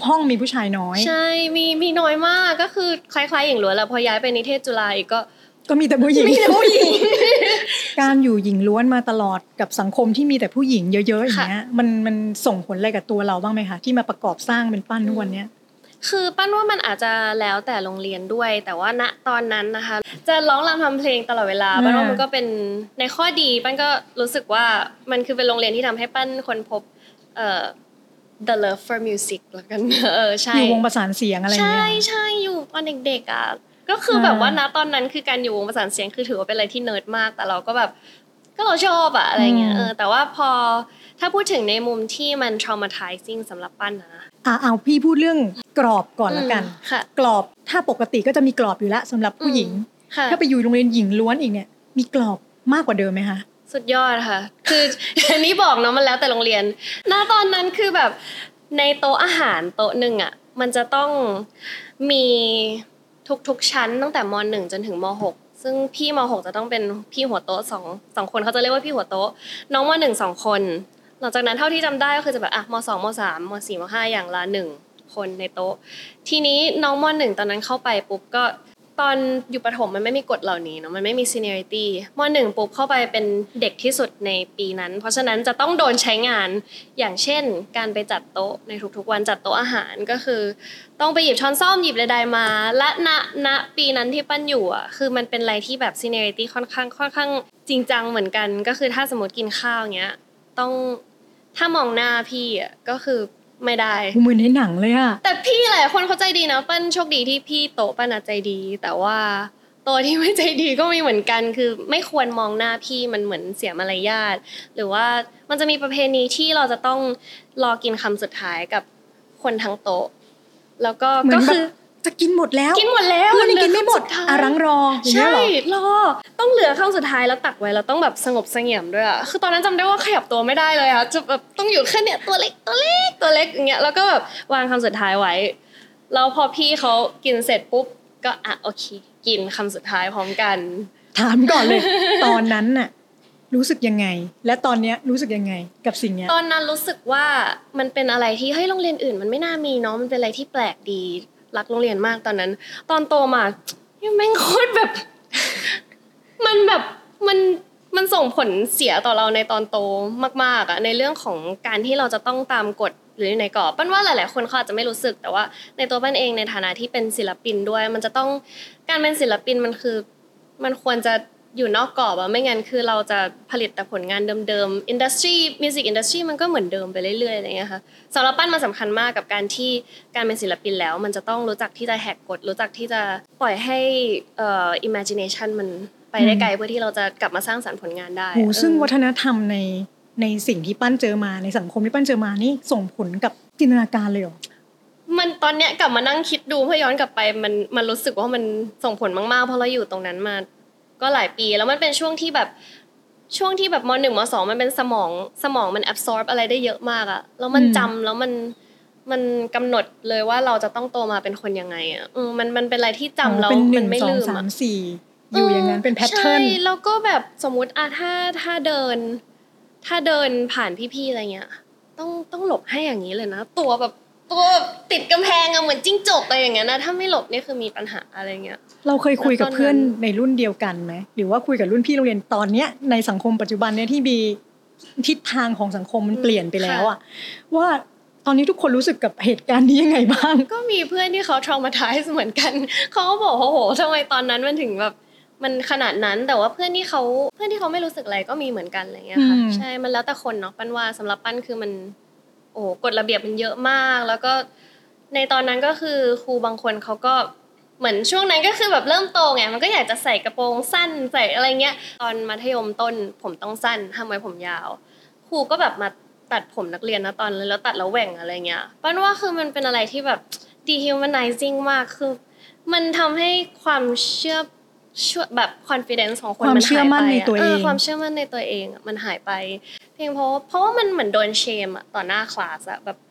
ห้องมีผู้ชายน้อย ใช่มีมีน้อยมากก็คือคล้ายๆหญิงล้วนแล้วพอย้ายไปนิเทศจุฬาอีกก็ก็มีแต่ผู้หญิงมีแต่ผู้หญิง การอยู่หญิงล้วนมาตลอดกับสังคมที่มีแต่ผู้หญิงเยอะๆอย่างเงี้ยมันมันส่งผลอะไรกับตัวเราบ้างไหมคะที่มาประกอบสร้างเป็นปั้นทุกวันเนี้ย คือปั้นว่ามันอาจจะแล้วแต่โรงเรียนด้วย แต่ว่าณตอนนั้นนะคะ จะร้องรำทำเพลงตลอดเวลาอ่าปั้นว่ามันก็เป็นในข้อดีปั้นก็รู้สึกว่ามันคือเป็นโรงเรียนที่ทำให้ปั้นคนพบเอ่อ the love for music แล้วกันเออใช่อยู่วงประสานเสียงอะไรอย่างใช่เงี้ยใช่อยู่ตอนเด็กๆอะก็คือแบบว่าณตอนนั้นคือการอยู่วงประสานเสียงคือถือว่าเป็นอะไรที่เนิร์ดมาก แต่เราก็แบบก็เราชอบอะอะไรเงี้ยอืมเออแต่ว่าพอถ้าพูดถึงในมุมที่มัน traumatizing สำหรับปั้นนะอะเอาพี่พูดเรื่อง กรอบก่อนละกันอืมค่ะกรอบถ้าปกติก็จะมีกรอบอยู่แล้วสำหรับผู้หญิงค่ะถ้าไปอยู่โรงเรียนหญิงล้วนอีกเนี่ย มีกรอบมากกว่าเดิมไหมคะสุดยอดค่ะ คืออันนี้บอกเนาะมันแล้วแต่โรงเรียนณตอนนั้นคือแบบในโต๊ะอาหารโต๊ะหนึ่งอะมันจะต้องมีทุกๆชั้นตั้งแต่มหนึ่งจนถึงมหกซึ่งพี่มหกจะต้องเป็นพี่หัวโต๊ะสองสองคนเขาจะเรียกว่าพี่หัวโต๊ะ น้องมหนึ่งสองคน หลังจากนั้นเท่าที่จำได้ก็คือจะแบบอะมสองมสามมสี่มห้าอย่างละหนึ่ง คนในโต๊ะ ทีนี้น้องมหนึ่งตอนนั้นเข้าไปปุ๊บก็ตอนอยู่ประถมมันไม่มีกฎเหล่านี้เนาะมันไม่มี seniority มหนึ่งปุ๊บเข้าไปเป็นเด็กที่สุดในปีนั้น เพราะฉะนั้นจะต้องโดนใช้งานอย่างเช่น การไปจัดโต๊ะในทุกๆวันจัดโต๊ะอาหารก็คือ ต้องไปหยิบช้อนซ่อมหยิบใดๆมา และณณปีนั้นที่ปั้นอยู่อะคือมันเป็นอะไรที่แบบ seniority ค่อนข้างค่อนข้างจริงจังเหมือนกัน ก็คือถ้าสมมติกินข้าวเงี้ยต้องถ้ามองหน้าพี่อะก็คือ ไม่ได้เหมือนในหนังเลยอะแต่พี่หลายคนเขาใจดีนะปั้นโชคดีที่พี่โตะปั้นอะใจดี แต่ว่าโตะที่ไม่ใจดีก็มีเหมือนกัน คือไม่ควรมองหน้าพี่มันเหมือนเสียมารยาทหรือว่ามันจะมีประเพณีที่เราจะต้องรอกินคำสุดท้ายกับคนทั้งโต๊ะ แล้วก็เหมือก็นแบคืบอ จะกินหมดแล้วกินหมดแล้วเพื่อนยังกินไม่หมดเหลือคำสุท้ายอะรังรออย่างเงี้ยใช่เหรอรอต้องเหลือคำสุดท้ายแล้วตักไว้แล้วต้องแบบสงบเสงี่ยมด้วยอะคือตอนนั้นจำได้ว่าขยับตัวไม่ได้เลยอะจะแบบต้องอยู่แค่เนี้ยตัวเล็กตัวเล็กตัวเล็กอย่างเงี้ยแล้วก็แบบวางคำสุดท้ายไว้แล้วพอพี่เขากินเสร็จปุ๊บก็อะโอเค กินคำสุดท้ายพร้อมกัน ถามก่อนเลย ตอนนั้นน่ะรู้สึกยังไง และตอนเนี้ยรู้สึกยังไงกับสิ่งเนี้ยตอนนั้นรู้สึกว่ามันเป็นอะไรที่เฮ้ยโรงเรียนอื่น มันไม่น่ามีเนาะมันเป็นอะไรที่แปลกดี รักโรงเรียนมากตอนนั้น ตอนโตมายังแม่งโคตรแบบ มันแบบมันมันส่งผลเสียต่อเราในตอนโตมากๆอะในเรื่องของการที่เราจะต้องตามกฎหรือในกรอบปั้นว่าหลาย ๆ คนเขาอาจจะไม่รู้สึก แต่ว่าในตัวปั้นเองในฐานะที่เป็นศิลปินด้วย มันจะต้องการเป็นศิลปินมันคือ มันควรจะ อยู่นอกกรอบอะไม่งั้นคือเราจะผลิตแต่ผลงานเดิมๆ industry music industry มันก็เหมือนเดิมไปเรื่อยๆอะไรเงี้ยค่ะสำหรับปั้นมันสำคัญมากกับการที่การเป็นศิลปินแล้ว มันจะต้องรู้จักที่จะแหกกฎรู้จักที่จะปล่อยให้เอ่อ imagination มันไปได้ไกลเพื่อที่เราจะกลับมาสร้างสรรค์ผลงานได้โหซึ่งเออวัฒนธรรมในในสิ่งที่ปั้นเจอมาในสังคมที่ปั้นเจอมานี่ส่งผลกับจินตนาการเลยเหรอมันตอนเนี้ยกลับมานั่งคิดดูเพื่อย้อนกลับไปมันมันรู้สึกว่ามันส่งผลมากๆเพราะเราอยู่ตรงนั้นมา ก็หลายปี แล้วมันเป็นช่วงที่แบบช่วงที่แบบมหนึ่งมสองมันเป็นสมองสมองมัน absorb อะไรได้เยอะมากอะแล้วมันอืมจำแล้วมันมันกำหนดเลยว่าเราจะต้องโตมาเป็นคนยังไงอะอืมมันมันเป็นอะไรที่จำแล้วเป็นหมันึ่นงไม่สองลืมสาอะมสี่อยู่อย่างนั้นเป็น pattern ใช่แล้วก็แบบสมมุติอะถ้าถ้าเดิน ถ้าเดินผ่านพี่ๆอะไรเงี้ย ต้องต้องหลบให้อย่างนี้เลยนะ ตัวแบบตัวแบบติดกำแพงอะเหมือนจิ้งจกอะไรอย่างเงี้ยนะถ้าไม่หลบนี่คือมีปัญหาอะไรเงี้ย เราเคยคุยกับแล้วตอนนั้นเพื่อนในรุ่นเดียวกันไหมหรือว่าคุยกับรุ่นพี่โรงเรียนตอนเนี้ยในสังคมปัจจุบันเนี้ยที่มีทิศทางของสังคมมันเปลี่ยนไปแล้วอะว่าตอนนี้ทุกคนรู้สึกกับเหตุการณ์นี้ยังไงบ้าง ก็มีเพื่อนที่เขา traumatize เหมือนกันเขาก็บอกว่าโหทำไมตอนนั้นมันถึงแบบมันขนาดนั้นแต่ว่าเพื่อนที่เขาเพื่อนที่เขาไม่รู้สึกอะไรก็มีเหมือนกันอะไรเงี้ยค่ะอืมใช่มันแล้วแต่คนเนาะปั้นว่าสำหรับปั้นคือมัน โอ้โหกฎระเบียบมันเยอะมาก แล้วก็ในตอนนั้นก็คือครูบางคนเขาก็ เหมือนช่วงนั้นก็คือแบบเริ่มโตไงมันก็อยากจะใส่กระโปรงสั้นใส่อะไรเงี้ย ตอนมัธยมต้นผมต้องสั้นห้ามไว้ผมยาว ครูก็แบบมาตัดผมนักเรียนนะตอนนั้นแล้วตัดแล้วแหว่งอะไรเงี้ยปั้นว่าคือมันเป็นอะไรที่แบบ dehumanizing มากคือ มันทำให้ความเชื่อเชื่อแบบ confidence ของคนความมันเชื่อหายมั่นไปในอะตัวเอง ความเชื่อมั่นในตัวเองอะมันหายไป เพลงเพราะเพราะว่ามันเหมือนโดนเชมอะต่อหน้าคลาสอะแบบอืม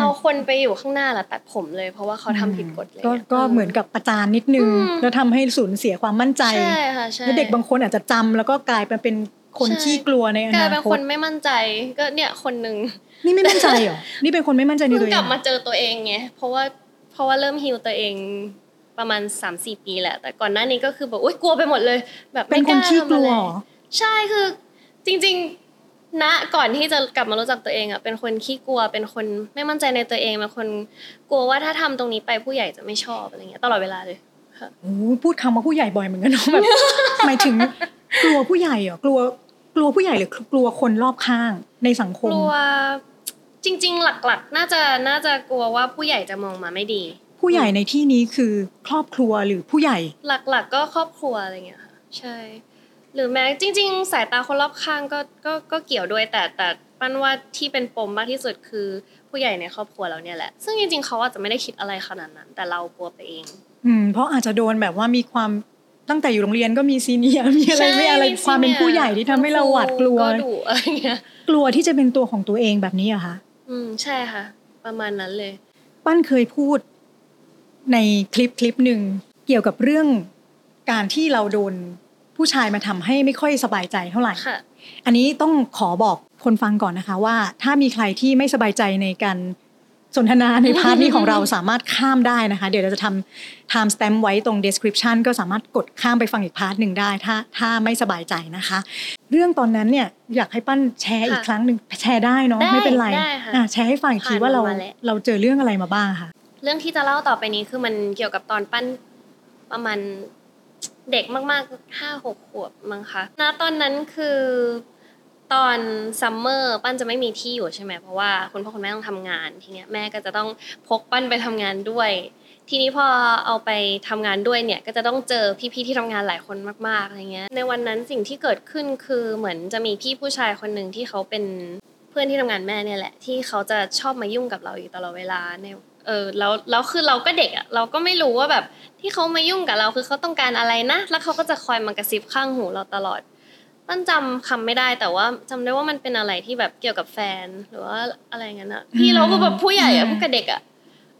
เอาคนไปอยู่ข้างหน้าแล้วตัดผมเลย เพราะว่าเขาทำผิดกฎเลยก็ก็เหมือนกับประจานนิดนึงอืมแล้วทำให้สูญเสียความมั่นใจใช่ค่ะใช่แล้วเด็กบางคนอาจจะจำแล้วก็กลายไปเป็นคนใช่ขี้กลัวในอกลายนาเป็นคคตนไม่มั่นใจก็เนี่ยคนหนึ่งนี่ไม่มั่นใจเหรอนี่เป็นคนไม่มั่นใจในเพิ่งตัวเอกลับงมาเจอตัวเองไงเพราะว่าเพราะว่าเริ่มฮิวตัวเองประมาณ3าสี่ปีแหละ แต่ก่อนหน้านี้ก็คือแบบอุ้ยกลัวไปหมดเลย แบบเป็ไม่นกคนล้าขี้ทำกอะลัวไรเหรอใช่คือจริง ๆ ณก่อนที่จะกลับมารู้จักตัวเองอะเป็นคนขี้กลัวเป็นคนไม่มั่นใจในตัวเองเป็นคนกลัวว่าถ้าทำตรงนี้ไปผู้ใหญ่จะไม่ชอบอะไรเงี้ยตลอดเวลาเลยค่ะโอ้พูดคำว่าผู้ใหญ่บ่อยเหมือนกันเนาะแบบหมายถึงกลัวผู้ใหญ่เหรอกลัวกลัวผู้ใหญ่หรือกลัวคนรอบข้างในสังคกมลัวจริง ๆ หลักๆ น่าจะน่าจะกลัวว่าผู้ใหญ่จะมองมาไม่ดี ผู้ใหญ่ในที่นี้คือครอบครัวหรือผู้ใหญ่ หลักๆ ก็ครอบครัวอะไรเงี้ยค่ะใช่ หรือแม้จริง ๆ สายตาคนรอบข้างก็ก็ก็เกี่ยวด้วย แต่แต่ปั้นว่าที่เป็นปมมากที่สุดคือผู้ใหญ่ในครอบครัวเราเนี่ยแหละ ซึ่งจริงๆเขาอาจจะไม่ได้คิดอะไรขนาดนั้น แต่เรากลัวไปเอง อืมเพราะอาจจะโดนแบบว่ามีความตั้งแต่อยู่โรงเรียนก็มีซีเนียร์มีอะไรใช่ไม่อะไรมีความเป็น senior ผู้ใหญ่ที่ทำให้เราหวาดกลัวก็ดุอะไรเงี้ยกลัวที่จะเป็นตัวของตัวเองแบบนี้อะคะอืมใช่ค่ะ ประมาณนั้นเลย ปั้นเคยพูด ในคลิปคลิปหนึ่งเกี่ยวกับเรื่องการที่เราโดน ผู้ชายมาทำให้ไม่ค่อยสบายใจเท่าไหร่ค่ะอันนี้ต้องขอบอกคนฟังก่อนนะคะว่า ถ้ามีใครที่ไม่สบายใจในการสนทนาใน part นี้ของเราสามารถข้ามได้นะคะ เดี๋ยวเราจะทำ time stamp ไว้ตรง description ก็สามารถกดข้ามไปฟังอีก part หนึ่งได้ ถ้าถ้าไม่สบายใจนะคะ เรื่องตอนนั้นเนี่ยอยากให้ปั้นแชร์อีกค่ะครั้งหนึ่งแชร์ได้เนาะได้ไม่เป็นไรได้ค่ะอะแชร์ให้ฟังอีกทีปั้นว่าเรามาแล้วเราเจอเรื่องอะไรมาบ้างค่ะ เรื่องที่จะเล่าต่อไปนี้คือมันเกี่ยวกับตอนปั้นประมาณ เด็กมากๆห้าหกขวบมั้งคะณตอนนั้นคือตอนซัมเมอร์ปั้นจะไม่มีที่อยู่ใช่ไหมเพราะว่าคุณพ่อคุณแม่ต้องทำงานทีเนี้ยแม่ก็จะต้องพกปั้นไปทำงานด้วย ทีนี้พอเอาไปทำงานด้วยเนี่ยก็จะต้องเจอพี่ๆที่ทำงานหลายคนมากๆอะไรเงี้ยในวันนั้นสิ่งที่เกิดขึ้นคือเหมือนจะมีพี่ผู้ชายคนหนึ่งที่เขาเป็นเพื่อนที่ทำงานแม่เนี่ยแหละที่เขาจะชอบมายุ่งกับเราอยู่ตลอดเวลาใน เออแล้วแล้วคือเราก็เด็กอะเราก็ไม่รู้ว่าแบบที่เขามายุ่งกับเราคือเขาต้องการอะไรนะ แล้วเขาก็จะคอยมากระซิบข้างหูเราตลอดปั้นจำคำไม่ได้แต่ว่าจำได้ว่ามันเป็นอะไรที่แบบเกี่ยวกับแฟนหรือว่าอะไรเงี้ยอะพี่เราก็แบบผู้ใหญ่อะอืมพูดกับเด็กอะ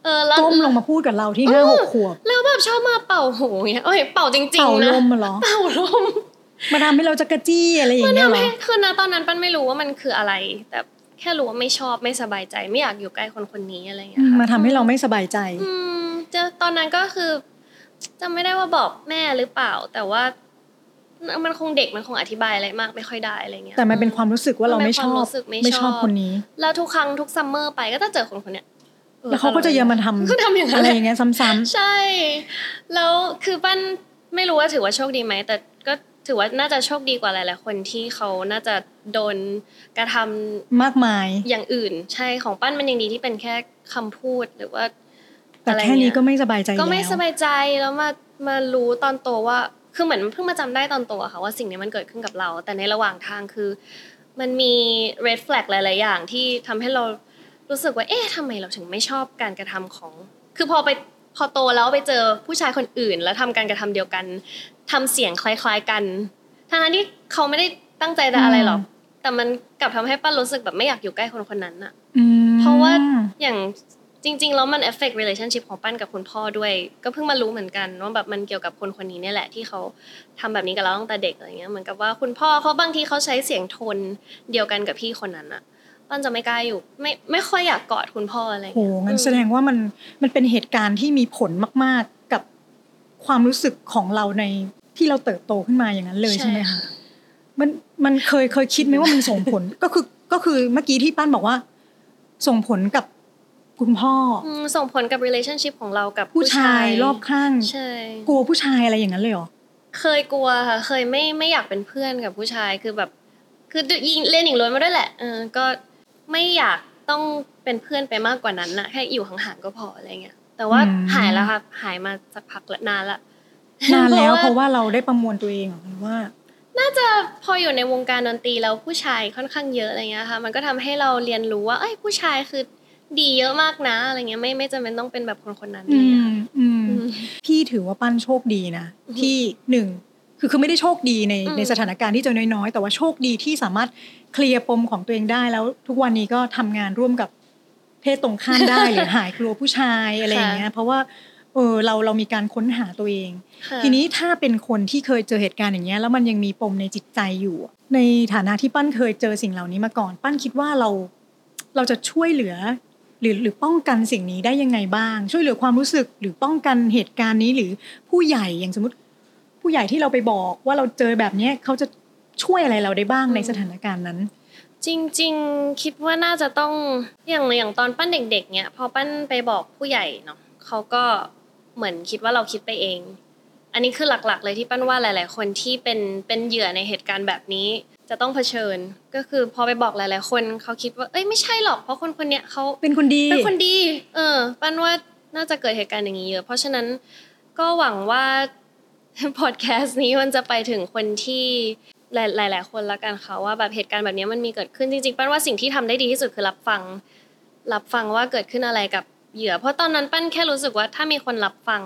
เออแล้วก้มลงมาพูดกับเราที่ห้าหกขวบแล้วแบบชอบมาเป่าหูเงี้ยเอ้ยเป่าจริงเป่าๆลนะมมาเหรอเป่าลมมาทำให้เราจะกระจี้อะไรอย่างมันเงี้ยทำเหรอให้คือนะตอนนั้นปั้นไม่รู้ว่ามันคืออะไร แต่ แค่รู้ว่าไม่ชอบไม่สบายใจ ไม่อยากอยู่ใกล้คนคนนี้อะไรอย่างเงี้อืยมค่ะมาทำให้เราไม่สบายใจ อืมจะตอนนั้นก็คือจำไม่ได้ว่าบอกแม่หรือเปล่า แต่ว่ามันคงเด็กมันคงอธิบายอะไรมากไม่ค่อยได้อะไรเงี้ยแต่มันเป็นความรู้สึกว่าเราไม่ชอบมันเป็นความรู้สึกไม่ไม่ชชออบบคนนี้ แล้วทุกครั้งทุกซัมเมอร์ไปก็จะเจอคนคนเนี้ยออแล้วเขาก็จะยังมาทำก็ทำอย่างนั้นอะไรแหละอย่างเงี้ยซ้ำใช่ แล้วคือปั้นไม่รู้ว่าถือว่าโชคดีไหมแต่ก็ ถือว่าน่าจะโชคดีกว่าหลายๆคนที่เขาน่าจะโดนกระทำๆมากมายอย่างอื่น ใช่ของปั้นมันยังดีที่เป็นแค่คำพูดหรือว่าแต่อะไรแค่นี้เงี้ยก็ไม่สบายใจก็ไม่แล้วสบายใจแล้วมามารู้ตอนโตว่าคือเหมือนเพิ่งมาจำได้ตอนโตอะค่ะว่าสิ่งนี้มันเกิดขึ้นกับเรา แต่ในระหว่างทางคือ มันมี red flag หลาย ๆ อย่างที่ทำให้เรารู้สึกว่า เอ๊ะทำไมเราถึงไม่ชอบการกระทำของ คือพอไปพอโตแล้วไปเจอผู้ชายคนอื่น แล้วทำการกระทำเดียวกัน ทำเสียงคล้าย ๆ กันทั้งนั้นที่เขาไม่ได้ตั้งใจจะอะไรหรอกแต่มันกลับทำให้ป้ารู้สึกแบบไม่อยากอยู่ใกล้คนคนนั้นอะอืมเพราะว่าอย่างจริงๆแล้วมัน affect relationship ของปั้นกับคุณพ่อด้วย ก็เพิ่งมารู้เหมือนกันว่าแบบมันเกี่ยวกับคนคนนี้เนี่ยแหละที่เขาทำแบบนี้กับเราตั้งแต่เด็กอะไรเงี้ยเหมือนกับว่าคุณพ่อเขาบางทีเขาใช้เสียงโทนเดียวกันกับพี่คนนั้นอะปั้นจะไม่กล้าอยู่ไม่ไม่ค่อยอยากกอดคุณพ่ออะไรโหเงี้ยงั้นแสดงว่ามันมันเป็นเหตุการณ์ที่มีผลมาก ๆกับความรู้สึกของเราใน ที่เราเติบโตขึ้นมาอย่างนั้นเลยใช่ไหมคะมันมันเคยเคยคิดไหมว่ามันส่งผลก็คือก็คือเมื่อกี้ที่ป้านบอกว่า ส่งผลกับคุณพ่อออืมส่งผลกับ relationship ของเรากับผู้ชายรอบข้างใช่กลัวผู้ชายอะไรอย่างนั้นเลยเหรอเคยกลัวค่ะเคยไม่ไม่อยากเป็นเพื่อนกับผู้ชายคือแบบ คือยิงเล่นหญิงล้วนมาด้วยแหละเออก็ไม่อยากต้องเป็นเพื่อนไปมากกว่านั้นนะแค่อยู่ห่างๆก็พออะไรเงี้ยแต่ว่าอืมหายแล้วค่ะหายมาสักพักละนานละ นานแล้วเพราะว่าเราได้ประมวลตัวเองเหรอหรือว่า น่าจะพออยู่ในวงการดนตรีแล้วผู้ชายค่อนข้างเยอะอะไรเงี้ยค่ะ มันก็ทำให้เราเรียนรู้ว่า เอ้ยผู้ชายคือดีเยอะมากนะอะไรเงี้ยไม่ไม่จำเป็นต้องเป็นแบบคนคนๆนั้นอืเลยมอะอืมอืมพี่ถือว่าปั้นโชคดีนะอือฮึที่หนึ่งคือคือไม่ได้โชคดีในอืมในสถานการณ์ที่เจะน้อยๆ แต่ว่าโชคดีที่สามารถเคลียร์ปมของตัวเองได้แล้ว ทุกวันนี้ก็ทำงานร่วมกับเพศตรงข้ามได้หรือหายกลัวผู้ชายอะไรอย่างเงี้ยเพราะว่า เออเราเรามีการค้นหาตัวเองค่ะทีนี้ถ้าเป็นคนที่เคยเจอเหตุการณ์อย่างเงี้ยแล้วมันยังมีปมในจิตใจอยู่ ในฐานะที่ปั้นเคยเจอสิ่งเหล่านี้มาก่อน ปั้นคิดว่าเราเราจะช่วยเหลือ หรือหรือป้องกันสิ่งนี้ได้ยังไงบ้าง ช่วยเหลือความรู้สึกหรือป้องกันเหตุการณ์นี้หรือผู้ใหญ่อย่างสมมติ ผู้ใหญ่ที่เราไปบอกว่าเราเจอแบบเนี้ยเขาจะช่วยอะไรเราได้บ้างในสถานการณ์นั้นจริงๆ คิดว่าน่าจะต้องอย่างอย่างตอนปั้นเด็กๆ เนี่ยพอปั้นไปบอกผู้ใหญ่เนาะเขาก็ เหมือนคิดว่าเราคิดไปเอง อันนี้คือหลักๆ เลยที่ปั้นว่าหลาย ๆ คนที่เป็นเป็นเหยื่อในเหตุการณ์แบบนี้ จะต้องเผชิญ ก็คือพอไปบอกหลาย ๆ คนเขาคิดว่าเอ้ยไม่ใช่หรอกเพราะคนคนเนี้ยเขาเป็นคนดีเป็นคนดี เออ ปั้นว่าน่าจะเกิดเหตุการณ์อย่างนี้เยอะ เพราะฉะนั้นก็หวังว่าพอดแคสต์นี้มันจะไปถึงคนที่หลายหลายๆคนละกันค่ะว่าแบบเหตุการณ์แบบนี้มันมีเกิดขึ้นจริงๆปั้นว่าสิ่งที่ทำได้ดีที่สุดคือรับฟัง รับฟังว่าเกิดขึ้นอะไรกับ เหยื่อ เพราะตอนนั้นปั้นแค่รู้สึกว่าถ้ามีคนรับฟัง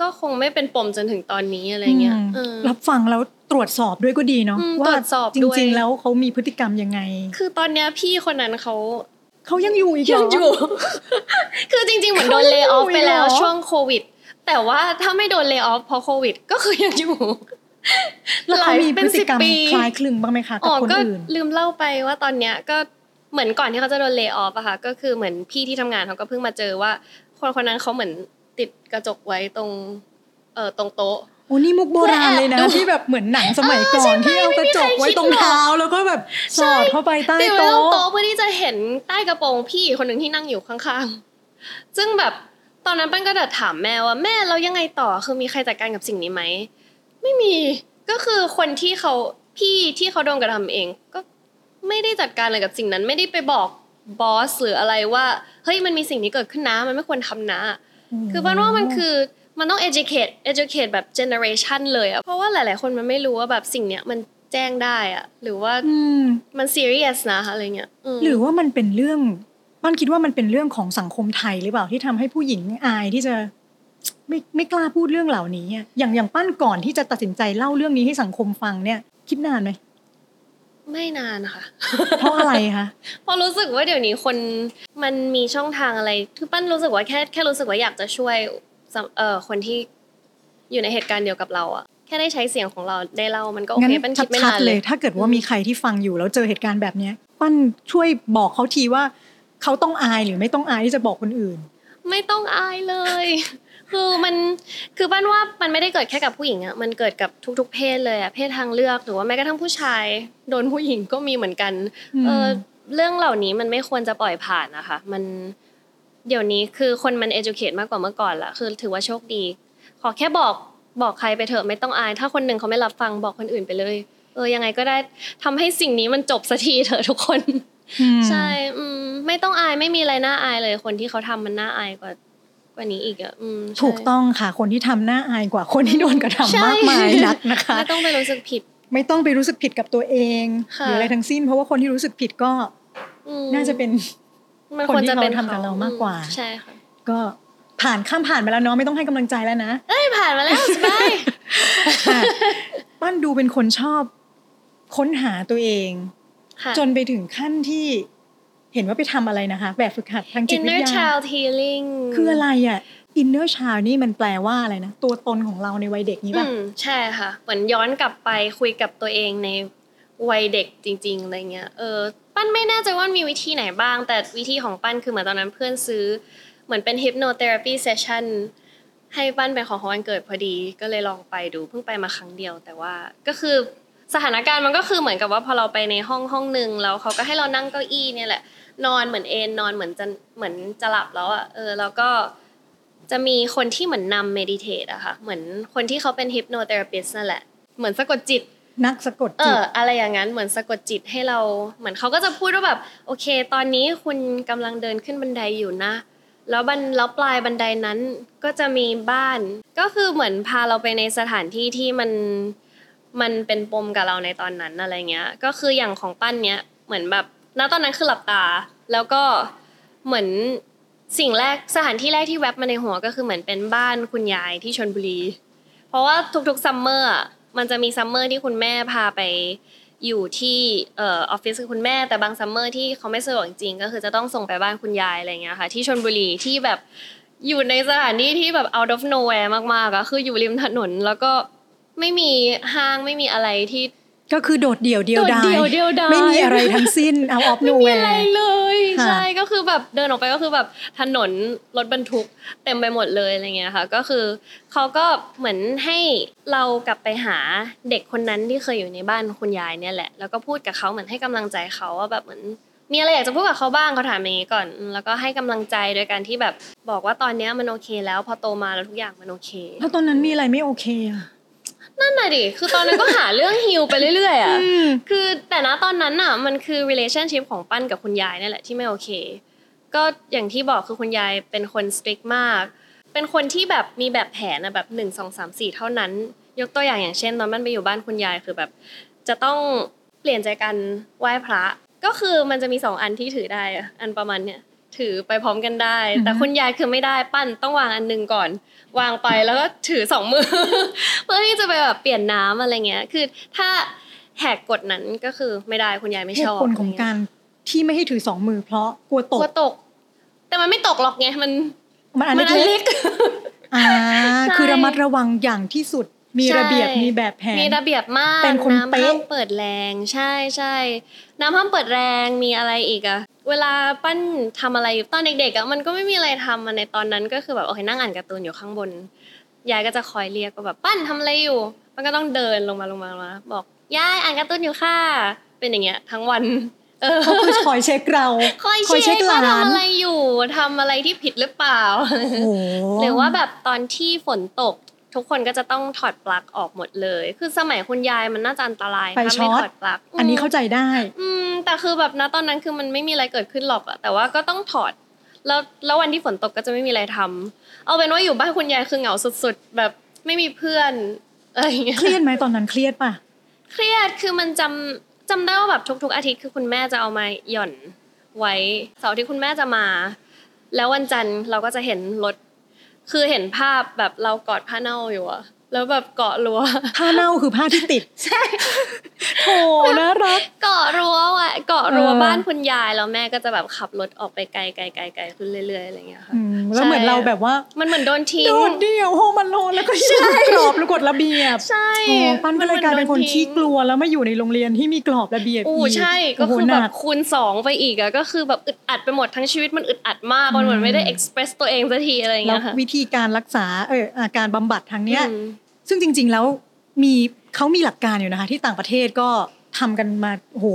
ก็คงไม่เป็นปมจนถึงตอนนี้อะไรเงี้ยอืมเออรับฟังแล้วตรวจสอบด้วยก็ดีเนาะอืมว่าตรวจสอบจด้วยริง ๆ แล้วเขามีพฤติกรรมยังไง คือตอนเนี้ยพี่คนนั้นเขาเขายังอยู่อีกเหรยังอยู่ คือจริง ๆ เหมือนโดนเขาเลยังย์ออฟอยู่ไปแล้วเหรอช่วงโควิด แต่ว่าถ้าไม่โดนเลย์ออฟเพราะโควิด ก็คือยังอยู่แล้วเขามีพฤติกรรมหลายเป็นสิบปีคล้ายคลึงบ้างไหมคะอ๋กับอคนก็อื่นลืมเล่าไปว่าตอนเนี้ยก็ เหมือนก่อนที่เขาจะโดนเลย์ออฟอะค่ะก็คือเหมือนพี่ที่ทำงานเขาก็เพิ่งมาเจอว่า คนคนนั้นเขาเหมือนติดกระจกไว้ตรงเอ่อตรงโต๊ะโอ้นี่มุกโบราณเลยนะเพื่อแอบดูที่แบบเหมือนหนังสมัยก่อเออใช่นไหมที่เอากระจกไว้ตรงไม่มีใครคิดหรอกเท้าแล้วก็แบบสอดเข้าไปใต้ติดไว้โต๊ตรงโต๊ะะเพื่อที่จะเห็นใต้กระโปรงพี่คนหนึ่งที่นั่งอยู่ข้างๆ ซึ่งแบบตอนนั้นปั้นก็ดัดถามแม่ว่าแม่เรายังไงต่อคือมีใครจัดการกับสิ่งนี้ไหมไม่มีก็คือคนที่เขาพี่ที่เขาโดนกระทำเอง ก็ ไม่ได้จัดการอะไรกับสิ่งนั้น ไม่ได้ไปบอกบอสหรืออะไรว่าเฮ้ยมันมีสิ่งนี้เกิดขึ้นนะมันไม่ควรทำนะ คือปั้นว่ามันคือมันต้อง educate educate แบบ generation เลยอะเพราะว่าหลาย ๆ คนมันไม่รู้ว่าแบบสิ่งเนี้ยมันแจ้งได้อะหรือว่าอืมมัน serious นะอะไรเงี้ยมหรือว่ามันเป็นเรื่องปั้นคิดว่ามันเป็นเรื่องของสังคมไทยหรือเปล่าที่ทำให้ผู้หญิงอายที่จะไม่ไม่กล้าพูดเรื่องเหล่านี้อะอย่างอย่างปั้นก่อนที่จะตัดสินใจเล่าเรื่องนี้ให้สังคมฟังเนี่ย คิดนานไหม ไม่นานค่ะ เพราะอะไรคะเพราะรู้สึกว่าเดี๋ยวนี้คนมันมีช่องทางอะไรคือปั้นรู้สึกว่าแค่แค่รู้สึกว่าอยากจะช่วยสำเอ่อคนที่อยู่ในเหตุการณ์เดียวกับเราอะแค่ได้ใช้เสียงของเราได้เล่ามันก็โองั้เคนปั้นคิดไม่ชัดนานๆเลเลยยถ้าเกิดว่ามีใครที่ฟังอยู่แล้วเจอเหตุการณ์แบบเนี้ยปั้นช่วยบอกเขาทีว่าเขาต้องอายหรือไม่ต้องอายที่จะบอกคนอื่น ไม่ต้องอายเลย คือมันคือปั้นว่ามันไม่ได้เกิดแค่กับผู้หญิงอะมันเกิดกับทุก ๆ เพศเลยอะเพศทางเลือกหรือว่าแม้กระทั่งผู้ชายโดนผู้หญิงก็มีเหมือนกันอืมเออเรื่องเหล่านี้มันไม่ควรจะปล่อยผ่านนะคะ มันเดี๋ยวนี้คือคนมัน educate มากกว่าเมื่อก่อนละคือถือว่าโชคดี ขอแค่บอกบอกใครไปเถอะไม่ต้องอาย ถ้าคนหนึ่งเขาไม่รับฟังบอกคนอื่นไปเลย เออยังไงก็ได้ทำให้สิ่งนี้มันจบสักทีเถอะทุกคนอืมใช่อืมไม่ต้องอายไม่มีอะไรน่าอายเลย คนที่เขาทำมันน่าอายกว่า กว่านี้อีกอะอืมใช่ถูกต้องค่ะ คนที่ทำหน้าอายกว่าคนที่โดนกระทำใช่มากมายนักนะคะไม่ต้องไปรู้สึกผิด ไม่ต้องไปรู้สึกผิดกับตัวเองหค่ะรืออะไรทั้งสิ้น เพราะว่าคนที่รู้สึกผิดก็อืมน่าจะเป็นมันควรจะเป็นคนที่เขาทำกับเรามากกว่าอืใช่ค่ะ ก็ผ่านข้ามผ่านไปแล้วเนาะไม่ต้องให้กำลังใจแล้วนะเอ้ยผ่านมาแล้วสบายค่ะปั้นดูเป็นคนชอบค้นหาตัวเองค่ะจนไปถึงขั้นที่ เห็นว่าไปทำอะไรนะคะ แบบฝึกหัดทางจิตวิ inner ทยา child healing คืออะไรอะ inner child นี่มันแปลว่าอะไรนะ ตัวตนของเราในวัยเด็กนี้อืป่ะมใช่ค่ะ เหมือนย้อนกลับไปคุยกับตัวเองในวัยเด็กจริง ๆ อะไรเงี้ย เออ ปั้นไม่แน่ใจว่ามีวิธีไหนบ้าง แต่วิธีของปั้นคือเหมือนตอนนั้นเพื่อนซื้อ เหมือนเป็น hypnotherapy session ให้ปั้นเป็นของของวันเกิดพอดี ก็เลยลองไปดู เพิ่งไปมาครั้งเดียว แต่ว่าก็คือสถานการณ์มันก็คือเหมือนกับว่าพอเราไปในห้องห้องหนึ่งแล้วเขาก็ให้เรานั่งเก้าอี้เนี่ยแหละ นอนเหมือนเอนนอนเหมือนจะเหมือนจะหลับแล้วอะเออแล้วก็จะมีคนที่เหมือนนำ meditate อะค่ะ เหมือนคนที่เขาเป็น hypnotherapist นั่นแหละ เหมือนสะกดจิต นักสะกดเอจิตออะไรอย่างนั้น เหมือนสะกดจิตให้เรา เหมือนเขาก็จะพูดว่าแบบ โอเค ตอนนี้คุณกำลังเดินขึ้นบันไดอยู่นะ แล้วบันแล้วปลายบันไดนั้นก็จะมีบ้าน ก็คือเหมือนพาเราไปในสถานที่ที่มัน มันเป็นปมกับเราในตอนนั้นอะไรเงี้ย ก็คืออย่างของปั้นเนี้ย เหมือนแบบ ณตอนนั้นคือหลับตา แล้วก็เหมือนสิ่งแรกสถานที่แรกที่แวบมาในหัวก็คือเหมือนเป็นบ้านคุณยายที่ชลบุรี เพราะว่าทุกๆ summer อะมันจะมี summer ที่คุณแม่พาไปอยู่ที่ออฟฟิศกับคุณแม่แต่บางซัมเมอร์ที่เขาไม่สะดวกจริงก็คือจะต้องส่งไปบ้านคุณยายอะไรเงี้ยค่ะที่ชลบุรีที่แบบอยู่ในสถานที่ที่แบบ out of nowhere มากๆอะคืออยู่ริมถนน แล้วก็ไม่มีห้างไม่มีอะไรที่ ก็คือโดดเดี่ยวเดียวดายโดดเดี่ยวเดียวดายไม่มีอะไรทั้งสิ้นเอาออฟโนไม่เวมีอะไรเลยค่ะใช่ก็คือแบบเดินออกไปก็คือแบบถนนรถบรรทุกเต็มไปหมดเลยอะไรเงี้ยค่ะ ก็คือเขาก็เหมือนให้เรากลับไปหาเด็กคนนั้นที่เคยอยู่ในบ้านคุณยายเนี่ยแหละ แล้วก็พูดกับเขาเหมือนให้กำลังใจเขาว่าแบบเหมือนมีอะไรอยากจะพูดกับเขาบ้างเขาถามอย่างนี้ก่อน แล้วก็ให้กำลังใจโดยการที่แบบบอกว่าตอนเนี้ยมันโอเค แล้วพอโตมาแล้วทุกอย่างมันโอเค แล้วตอนนั้นมีอะไรไม่โอเคอะ นั่นน่ะดิ คือตอนนั้นก็หาเรื่องฮิลไปเรื่อยๆอะอืมคือแต่ณตอนนั้นน่ะมันคือ relationship ของปั้นกับคุณยายนี่แหละที่ไม่โอเค ก็อย่างที่บอกคือคุณยายเป็นคน strict มาก เป็นคนที่แบบมีแบบแผนอะแบบหนึ่งสองสามสี่เท่านั้น ยกตัวอย่างอย่างเช่น ตอนมันไปอยู่บ้านคุณยายคือแบบ จะต้องเปลี่ยนใจกันไหว้พระ ก็คือมันจะมีสองอันที่ถือได้อะอันประมาณเนี้ย ถือไปพร้อมกันได้ แต่อือฮึคุณยายคือไม่ได้ปั้นต้องวางอันหนึงก่อน วางไปแล้วก็ถือสองมือ เพื่อที่จะไปแบบเปลี่ยนน้ำอะไรเงี้ย คือถ้าแหกกฎนั้นก็คือไม่ได้คุณยายไม่เหชตุอบผลของการที่ไม่ให้ถือสองมือ เพราะกลัวตกกลัวตก แต่มันไม่ตกหรอกไงมัน มันอันมันอันเล็เล็กกๆอ่าใช่คือระมัดระวังอย่างที่สุด มีใช่ระเบียบมีแบบแผนมีระเบียบมากเป็นคนน้ำเป๊ะห้ามเปิดแรงใช่ใช่น้ำห้ามเปิดแรงมีอะไรอีกอะเวลาปั้นทำอะไรอยู่ตอนเด็กๆอะมันก็ไม่มีอะไรทำอะในตอนนั้นก็คือแบบโอเคนั่งอ่านการ์ตูนอยู่ข้างบนยายก็จะคอยเรียกว่าแบบปั้นทำอะไรอยู่ มันก็ต้องเดินลงมาลงมาลงมาบอกยายอ่านการ์ตูนอยู่ค่ะ เป็นอย่างเงี้ยทั้งวันเออเขาคือคอยเช็คเราคอยคอยเช็เช็คคว่าหลานทำอะไรอยู่ทำอะไรที่ผิดหรือเปล่าโอ้โหหรือว่าแบบตอนที่ฝนตก ทุกคนก็จะต้องถอดปลั๊กออกหมดเลย คือสมัยคุณยายมันน่าจะอันตรายไฟถ้าช็ไม่อตถอดปลั๊กอันนี้เข้าใจได้ อืมแต่คือแบบณตอนนั้นคือมันไม่มีอะไรเกิดขึ้นหรอกอะแต่ว่าก็ต้องถอดแล้วแล้ววันที่ฝนตกก็จะไม่มีอะไรทำเอาเป็นว่าอยู่บ้านคุณยายคือเหงาสุดๆ แบบไม่มีเพื่อนอะไรอย่างเงี้ยเครียดไหมตอนนั้นเครียดป่ะ เครียดคือมันจำจำได้ว่าแบบทุกๆอาทิตย์คือคุณแม่จะเอามาหย่อนไว้เสาร์ที่คุณแม่จะมา แล้ววันจันทร์เราก็จะเห็นรถ คือเห็นภาพแบบเรากอดผ้าเน่าอยู่อะ แล้วแบบเกาะรั้วผ้าเน่าคือผ้าที่ติด ใช่โถน่ารัก เกาะรั้วอะเกาะรั้วเออบ้านคุณยายแล้วแม่ก็จะแบบขับรถออกไปไกลไกลไกลไกลขึ้นเรื่อยๆอะไรอย่างเงี้ยค่ะอืมแล้วเหมือนเราแบบว่า มันเหมือนโดนทิ้งโดดเดี่ยวโฮมันโลนแล้วก็ยืดกรอบแล้วกฎระเบียบ ใช่โอ้ปั้นก็เลยกลายเป็นคนขี้กลัววแล้วมาอยู่ในโรงเรียนที่มีกรอบระเบียบอู้อีกใช่ก็โโหคือหแบนับคูณสองไปอีกอะก็คือแบบอึดอัดไปหมดทั้งชีวิตมันอึดอัดมากมันเหมือนไม่ได้อืมเอ็กซ์เพรสตัวเองสักทีอะไรอย่างแล้วเงี้ยค่ะวิธีการรักษาเอออาการบำบัดทางเนี้ยอืม ซึ่งจริง ๆ แล้วมีเขามีหลักการอยู่นะคะ ที่ต่างประเทศก็ทำกันมาโห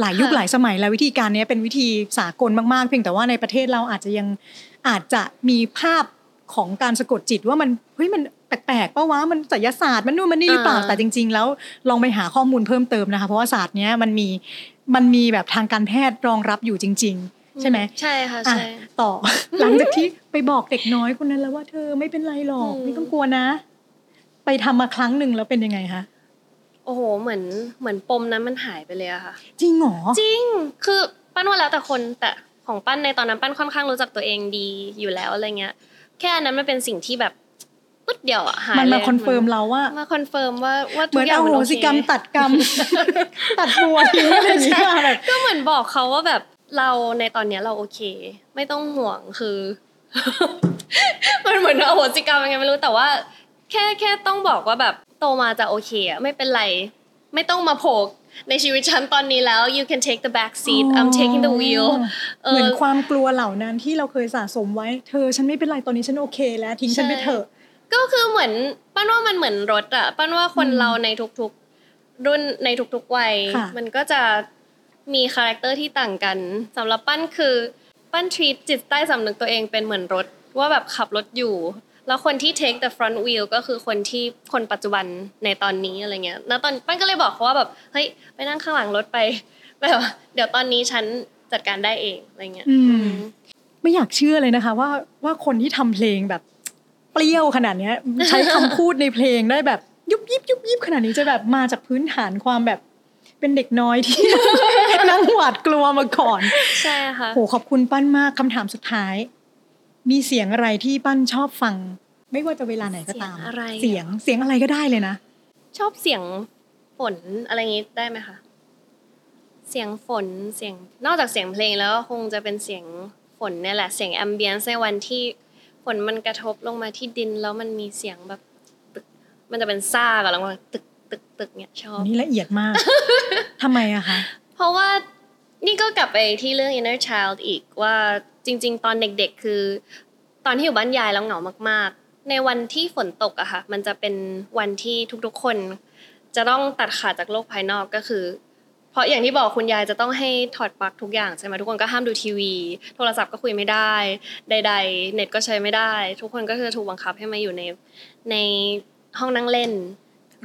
หลายยุคค่ะหลายสมัยแล้ววิธีการเนี้ยเป็นวิธีสากลมากๆ เพียงแต่ว่าในประเทศเราอาจจะยังอาจจะมีภาพของการสะกดจิตว่ามันเฮ้ยมันแปลกๆปะวะมันศิลศาสตร์มันนู่นมันนี่หรือเปล่าอ่าแต่จริง ๆ แล้วลองไปหาข้อมูลเพิ่มเติมนะคะ เพราะว่าศาสตร์เนี้ยมันมีมันมีแบบทางการแพทย์รองรับอยู่จริง ๆ ใช่ไหมใช่ค่ะอะใช่ต่อหลังจากที่ไปบอกเด็กน้อยคนนั้นแล้วว่าเธอไม่เป็นไรหรอกอืมไม่ต้องกลัวนะ ไปทำมาครั้งหนึ่งแล้วเป็นยังไงคะโอ้โหเหมือนเหมือนปมนั้นมันหายไปเลยอะค่ะ จริงเหรอจริง คือปั้นว่าแล้วแต่คนแต่ของปั้นในตอนนั้นปั้นค่อนข้างรู้จักตัวเองดีอยู่แล้วอะไรเงี้ย แค่อันนั้นมันเป็นสิ่งที่แบบปึ๊ดเดียวอะหายมันเลมายคอนเฟิร์มเราว่ามาคอนเฟิร์มว่าว่าเหทุมือกนอย่างเอามันโหโอเคสิกรรมตัดกรรม ตัดตัวทิ้งอะไรอย่างเงี้ยแบบก็เหมือนบอกเขาว่าแบบเราในตอนเนี้ยเราโอเค ไม่ต้องห่วงคือมันเหมือนอโหสิกรรมยังไงไม่รู้แต่ว่า แค่แค่ต้องบอกว่าแบบโตมาจะโอเคอะไม่เป็นไร ไม่ต้องมาโผล่ในชีวิตฉันตอนนี้แล้ว you can take the back seat I'm taking the wheel เอเหมืออนความกลัวเหล่านั้นที่เราเคยสะสมไว้ เธอฉันไม่เป็นไรตอนนี้ฉันโอเคแล้วทิ้งฉันไปเถอะ ก็คือเหมือนปั้นว่ามันเหมือนรถอะปั้นว่าคนอืมเราในทุกๆ รุ่นในทุกๆวัยค่ะมันก็จะมี character ที่ต่างกันสำหรับปั้นคือ ปั้น treat จิตใต้สำนึกตัวเองเป็นเหมือนรถว่าแบบขับรถอยู่ แล้วคนที่ take the front wheel ก็คือคนที่คนปัจจุบันในตอนนี้อะไรเงี้ยแล้วตอนปั้นก็เลยบอกเขาว่าแบบเฮ้ยไปนั่งข้างหลังรถไปแบบเดี๋ยวตอนนี้ฉันจัดการได้เองอะไรเงี้ยอืมอืมไม่อยากเชื่อเลยนะคะ ว่าว่าคนที่ทำเพลงแบบเปรี้ยวขนาดเนี้ย ใช้คำพูดในเพลงได้แบบยุบยิบยุบยิบขนาดนี้จะแบบมาจากพื้นฐานความแบบเป็นเด็กน้อยที่นั่งหวาดกลัวมาก่อน ใช่ค่ะโหขอบคุณปั้นมากคำถามสุดท้าย มีเสียงอะไรที่ปั้นชอบฟัง ไม่ว่าจะเวลาไหนก็ตาม เสียงอะไรเสียงเสียงอะไรก็ได้เลยนะ ชอบเสียงฝนอะไรอย่างงี้ได้ไหมคะ เสียงฝนเสียงนอกจากเสียงเพลงแล้วก็คงจะเป็นเสียงฝนเนี่ยแหละเสียงแอมเบียนในวันที่ฝนมันกระทบลงมาที่ดินแล้วมันมีเสียงแบบตึก มันจะเป็นซ่ากับแล้วมันตึกตึกตึกเนี่ยชอบนี่ละเอียดมากทำไมอะคะ เพราะว่านี่ก็กลับไปที่เรื่อง inner child อีกว่า จริง ๆ ตอนเด็กๆ คือ ตอนที่อยู่บ้านยายแล้วเหงามาก ๆ ในวันที่ฝนตกอะค่ะ มันจะเป็นวันที่ทุกๆ คน จะต้องตัดขาดจากโลกภายนอกก็คือ เพราะอย่างที่บอกคุณยายจะต้องให้ถอดปลั๊กทุกอย่างใช่ไหมทุกคนก็ห้ามดูทีวี โทรศัพท์ก็คุยไม่ได้ ใด ๆ เน็ตก็ใช้ไม่ได้ ทุกคนก็จะถูกบังคับให้มาอยู่ในในห้องนั่งเล่น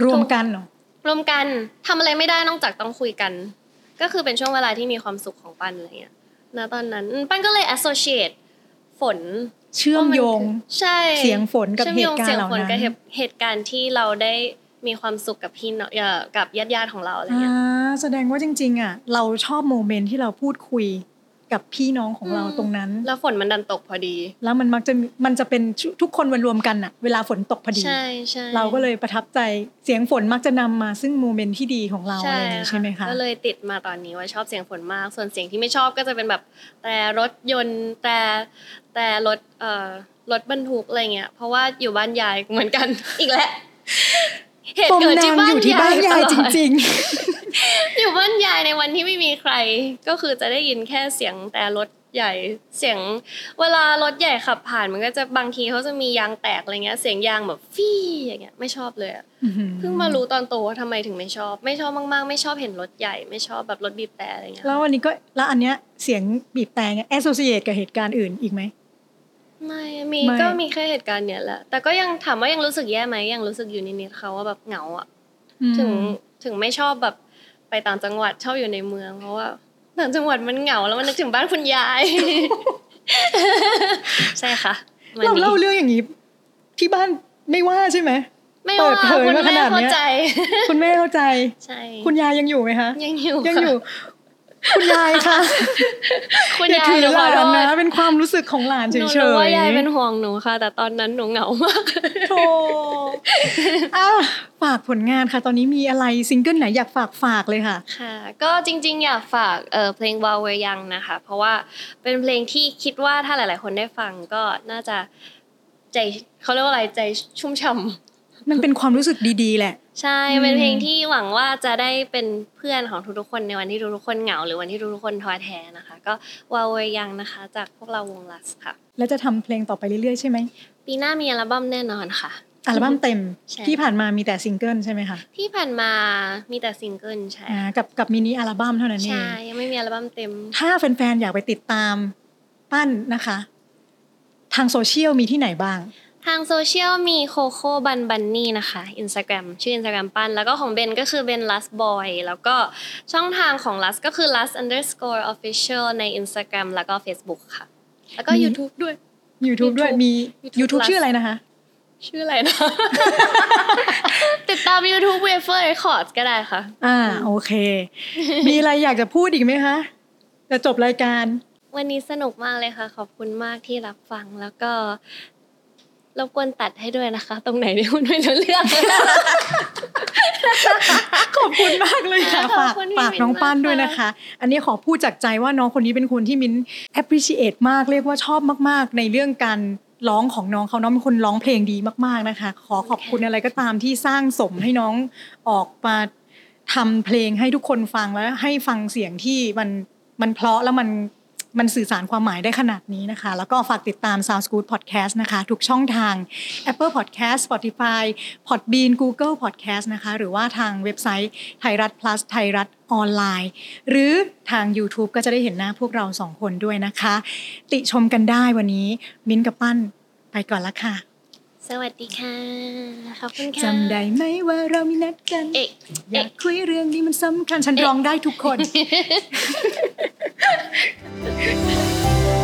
รวมกันเหรอรวมกันทำอะไรไม่ได้นอกจากต้องคุยกัน ก็คือเป็นช่วงเวลาที่มีความสุขของปันอะไรเงี้ย ณตอนนั้นอืมปันก็เลย associate ฝนเชื่อมโยงว่ามันคือใช่เสียงฝนกับชื่อมโยงเหตุการณ์เสียงเหล่าฝนนั้นกับเหตุเหตุการณ์ที่เราได้มีความสุขกับพี่น้องเอ่อกับญาติญาติๆของเราอะไรอ่าเงี้ยแสดงว่าจริง ๆอะเราชอบโมเมนต์ที่เราพูดคุย กับพี่น้องของเราอืมตรงนั้น แล้วฝนมันดันตกพอดี แล้วมันมักจะมีมันจะเป็นทุกคนมารวมกันอะเวลาฝนตกพอดีใช่ใช่เราก็เลยประทับใจเสียงฝนมักจะนำมาซึ่งโมเมนต์ที่ดีของเราอะไรอย่างนี้ใช่ไหมคะก็เลยติดมาตอนนี้ว่าชอบเสียงฝนมาก ส่วนเสียงที่ไม่ชอบก็จะเป็นแบบแต่รถยนต์แต่แต่รถเอ่อรถบรรทุกอะไรเงี้ยเพราะว่าอยู่บ้านยายเหมือนกันอีกแล้ว เหตุปมเกิดนาที่มบ้าอนยู่ที่บ้านยายตลอดจริงอยู่บ้านยายในวันที่ไม่มีใคร ก็คือจะได้ยินแค่เสียงแต่รถใหญ่เสียงเวลารถใหญ่ขับผ่านมันก็จะบางทีเขาจะมียางแตกอะไรเงี้ย เสียงยางแบบฟี่อย่างเงี้ยไม่ชอบเลยอะๆอื้อหือเพิ่งมารู้ตอนโตว่าทำไมถึงไม่ชอบ ไม่ชอบมากๆ ไม่ชอบเห็นรถใหญ่ไม่ชอบแบบรถบีบแต่อะไรเงี้ยแล้ววันนี้ก็แล้วอันเนี้ยเสียงบีบแต่เนี่ย associate กับเหตุการณ์อื่นอีกไหม ไม่มีไม่ ก็มีแค่เหตุการณ์เนี้ยแหละ แต่ก็ยังถามว่ายังรู้สึกแย่ไหมยังรู้สึกอยู่นิดๆเขาว่าแบบเหงาอะถึงถึงไม่ชอบแบบไปต่างจังหวัดชอบอยู่ในเมือง เพราะว่าต่างจังหวัดมันเหงาแล้วมันนึกถึงบ้านคุณยาย ใช่ค่ะวันเรานี้เล่าเรื่องอย่างนี้ ที่บ้านไม่ว่าใช่ไหม ไม่เปิว่าดเผยคุณมาขแม่นาดเนี้ย เข้าใจ คุณแม่เข้าใจ ใช่คุณยายยังอยู่ไหมคะ ยังอยู่ยังค่ะอยู่ คุณยายค่ะคุณอย่ายายถือหนูหขอลาโทนษนะเป็นความรู้สึกของหลานหเฉนูยรู้ๆว่ายายเป็นห่วงหนูค่ะ แต่ตอนนั้นหนูเหงามากโธ่อะฝากผลงานค่ะ ตอนนี้มีอะไรซิงเกิลไหนอยากฝากฝากเลยค่ะ ค่ะ ก็จริง ๆ อยากฝากเอ่อเพลง While We're Young นะคะ เพราะว่าเป็นเพลงที่คิดว่าถ้าหลาย ๆ คนได้ฟังก็น่าจะใจเขาเรียกว่าอะไรใจชุ่มฉ่ำ มันเป็นความรู้สึกดีๆ แหละ ใช่อืมเป็นเพลงที่หวังว่าจะได้เป็นเพื่อนของทุกๆคนในวันที่ทุกๆคนเหงา หรือวันที่ทุกๆคนท้อแท้นะคะ ก็ While We're Young นะคะ จากพวกเราวงลัสค่ะ แล้วจะทำเพลงต่อไปเรื่อยๆ ใช่ไหมปีหน้ามีอัลบั้มแน่นอนค่ะอัลบั้มเต็มใช่ที่ผ่านมามีแต่ซิงเกิลใช่ไหมคะที่ผ่านมามีแต่ซิงเกิลใช่อ่ากับกับมินิอัลบั้มเท่านั้นเองใช่ยังไม่มีอัลบั้มเต็ม ถ้าแฟนๆอยากไปติดตามปั้นนะคะ ทางโซเชียลมีที่ไหนบ้าง ทางโซเชียลมีโคโค่บันบันนี่นะคะ Instagram ชื่อ Instagram ปั้น แล้วก็ของเบนก็คือเบน last boy แล้วก็ช่องทางของ last ก็คือ last underscore official ใน Instagram แล้วก็ Facebook ค่ะ แล้วก็มี YouTube ด้วย YouTube ด้วยมี YouTube YouTube Plus ชื่ออะไรนะคะ ชื่ออะไรนะ ติดตาม YouTube Wafer Records ก็ได้ค่ะ อ่าโอเค มีอะไรอยากจะพูดอีกไหมคะ จะจบรายการวันนี้สนุกมากเลยค่ะ ขอบคุณมากที่รับฟังแล้วก็ รบกวนตัดให้ด้วยนะคะ ตรงไหนที่คุณไม่รู้เรื่องขอบคุณมากเลยค่ะขอบฝากคุณพี่ฝากน้องปั้นมิ้นมากด้วยนะคะ อันนี้ขอพูดจากใจว่าน้องคนนี้เป็นคนที่มิ้น appreciate มากเรียกว่าชอบมาก ๆ ในเรื่องการร้องของน้องเขาน้องเป็นคนร้องเพลงดีมาก ๆนะคะ ขอขอบคุณอะไรก็ตามที่สร้างสมให้น้องออกมาทำเพลงให้ทุกคนฟังแล้วให้ฟังเสียงที่มันมันเพราะแล้วมัน มันสื่อสารความหมายได้ขนาดนี้นะคะ แล้วก็ฝากติดตาม Sound Good Podcast นะคะ ทุกช่องทาง Apple Podcast Spotify Podbean Google Podcast นะคะ หรือว่าทางเว็บไซต์ไทยรัฐ plus ไทยรัฐออนไลน์ หรือทาง YouTube ก็จะได้เห็นหน้าพวกเราสองคนด้วยนะคะ ติชมกันได้วันนี้ มิ้นกับปั้นไปก่อนละค่ะ สวัสดีค่ะ ขอบคุณค่ะจำได้ไหมว่าเรามีนัดกันเอ๊ะอยากคุยเรื่องนี้มันสำคัญฉันร้องได้ทุกคนเ